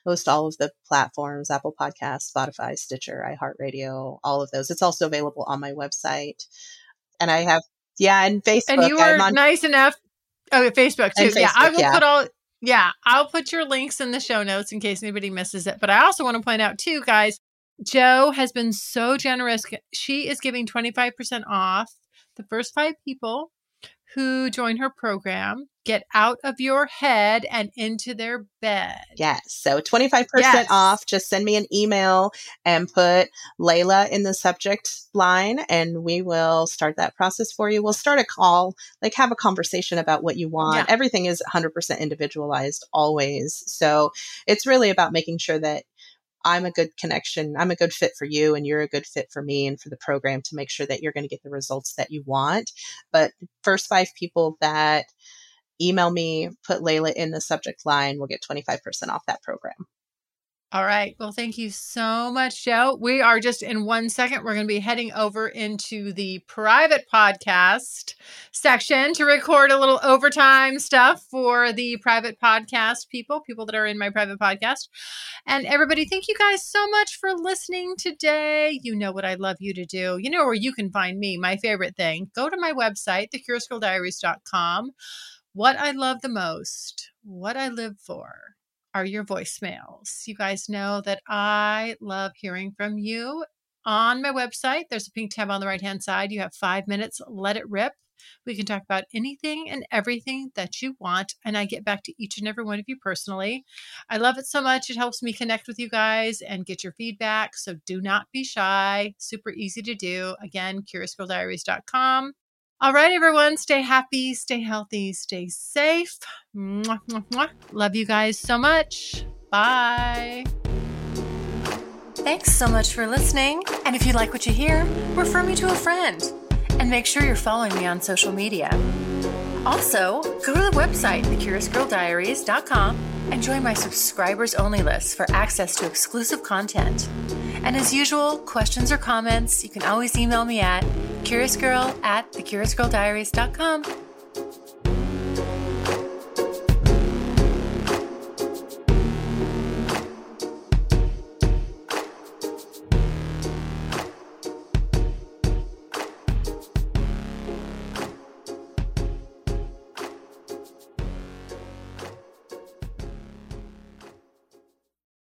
most all of the platforms Apple Podcasts, Spotify, Stitcher, iHeartRadio, all of those. It's also available on my website. And I have, yeah, and Facebook. And you were on nice enough. Oh, Facebook too. And yeah, I will yeah. put all. Yeah, I'll put your links in the show notes in case anybody misses it. But I also want to point out too, guys, Jo has been so generous. She is giving 25% off the first five people who join her program get out of your head and into their bed. Yes. So 25% yes. off. Just send me an email and put Layla in the subject line and we will start that process for you. We'll start a call, like have a conversation about what you want. Yeah. Everything is 100% individualized always. So it's really about making sure that I'm a good connection. I'm a good fit for you and you're a good fit for me and for the program to make sure that you're going to get the results that you want. But first five people that email me, put Layla in the subject line, will get 25% off that program. All right. Well, thank you so much, Jo. We are just in one second. We're going to be heading over into the private podcast section to record a little overtime stuff for the private podcast people, people that are in my private podcast. And everybody, thank you guys so much for listening today. You know what I love you to do. You know where you can find me, my favorite thing. Go to my website, thecuriousgirldiaries.com. What I love the most, what I live for are your voicemails. You guys know that I love hearing from you. On my website, there's a pink tab on the right hand side. You have five minutes, let it rip. We can talk about anything and everything that you want, and I get back to each and every one of you personally. I love it so much. It helps me connect with you guys and get your feedback. So do not be shy. Super easy to do. Again, curiousgirldiaries.com. All right, everyone, stay happy, stay healthy, stay safe. Mwah, mwah, mwah. Love you guys so much. Bye. Thanks so much for listening. And if you like what you hear, refer me to a friend. And make sure you're following me on social media. Also, go to the website, thecuriousgirldiaries.com, and join my subscribers only list for access to exclusive content. And as usual, questions or comments, you can always email me at curiousgirl at thecuriousgirldiaries.com.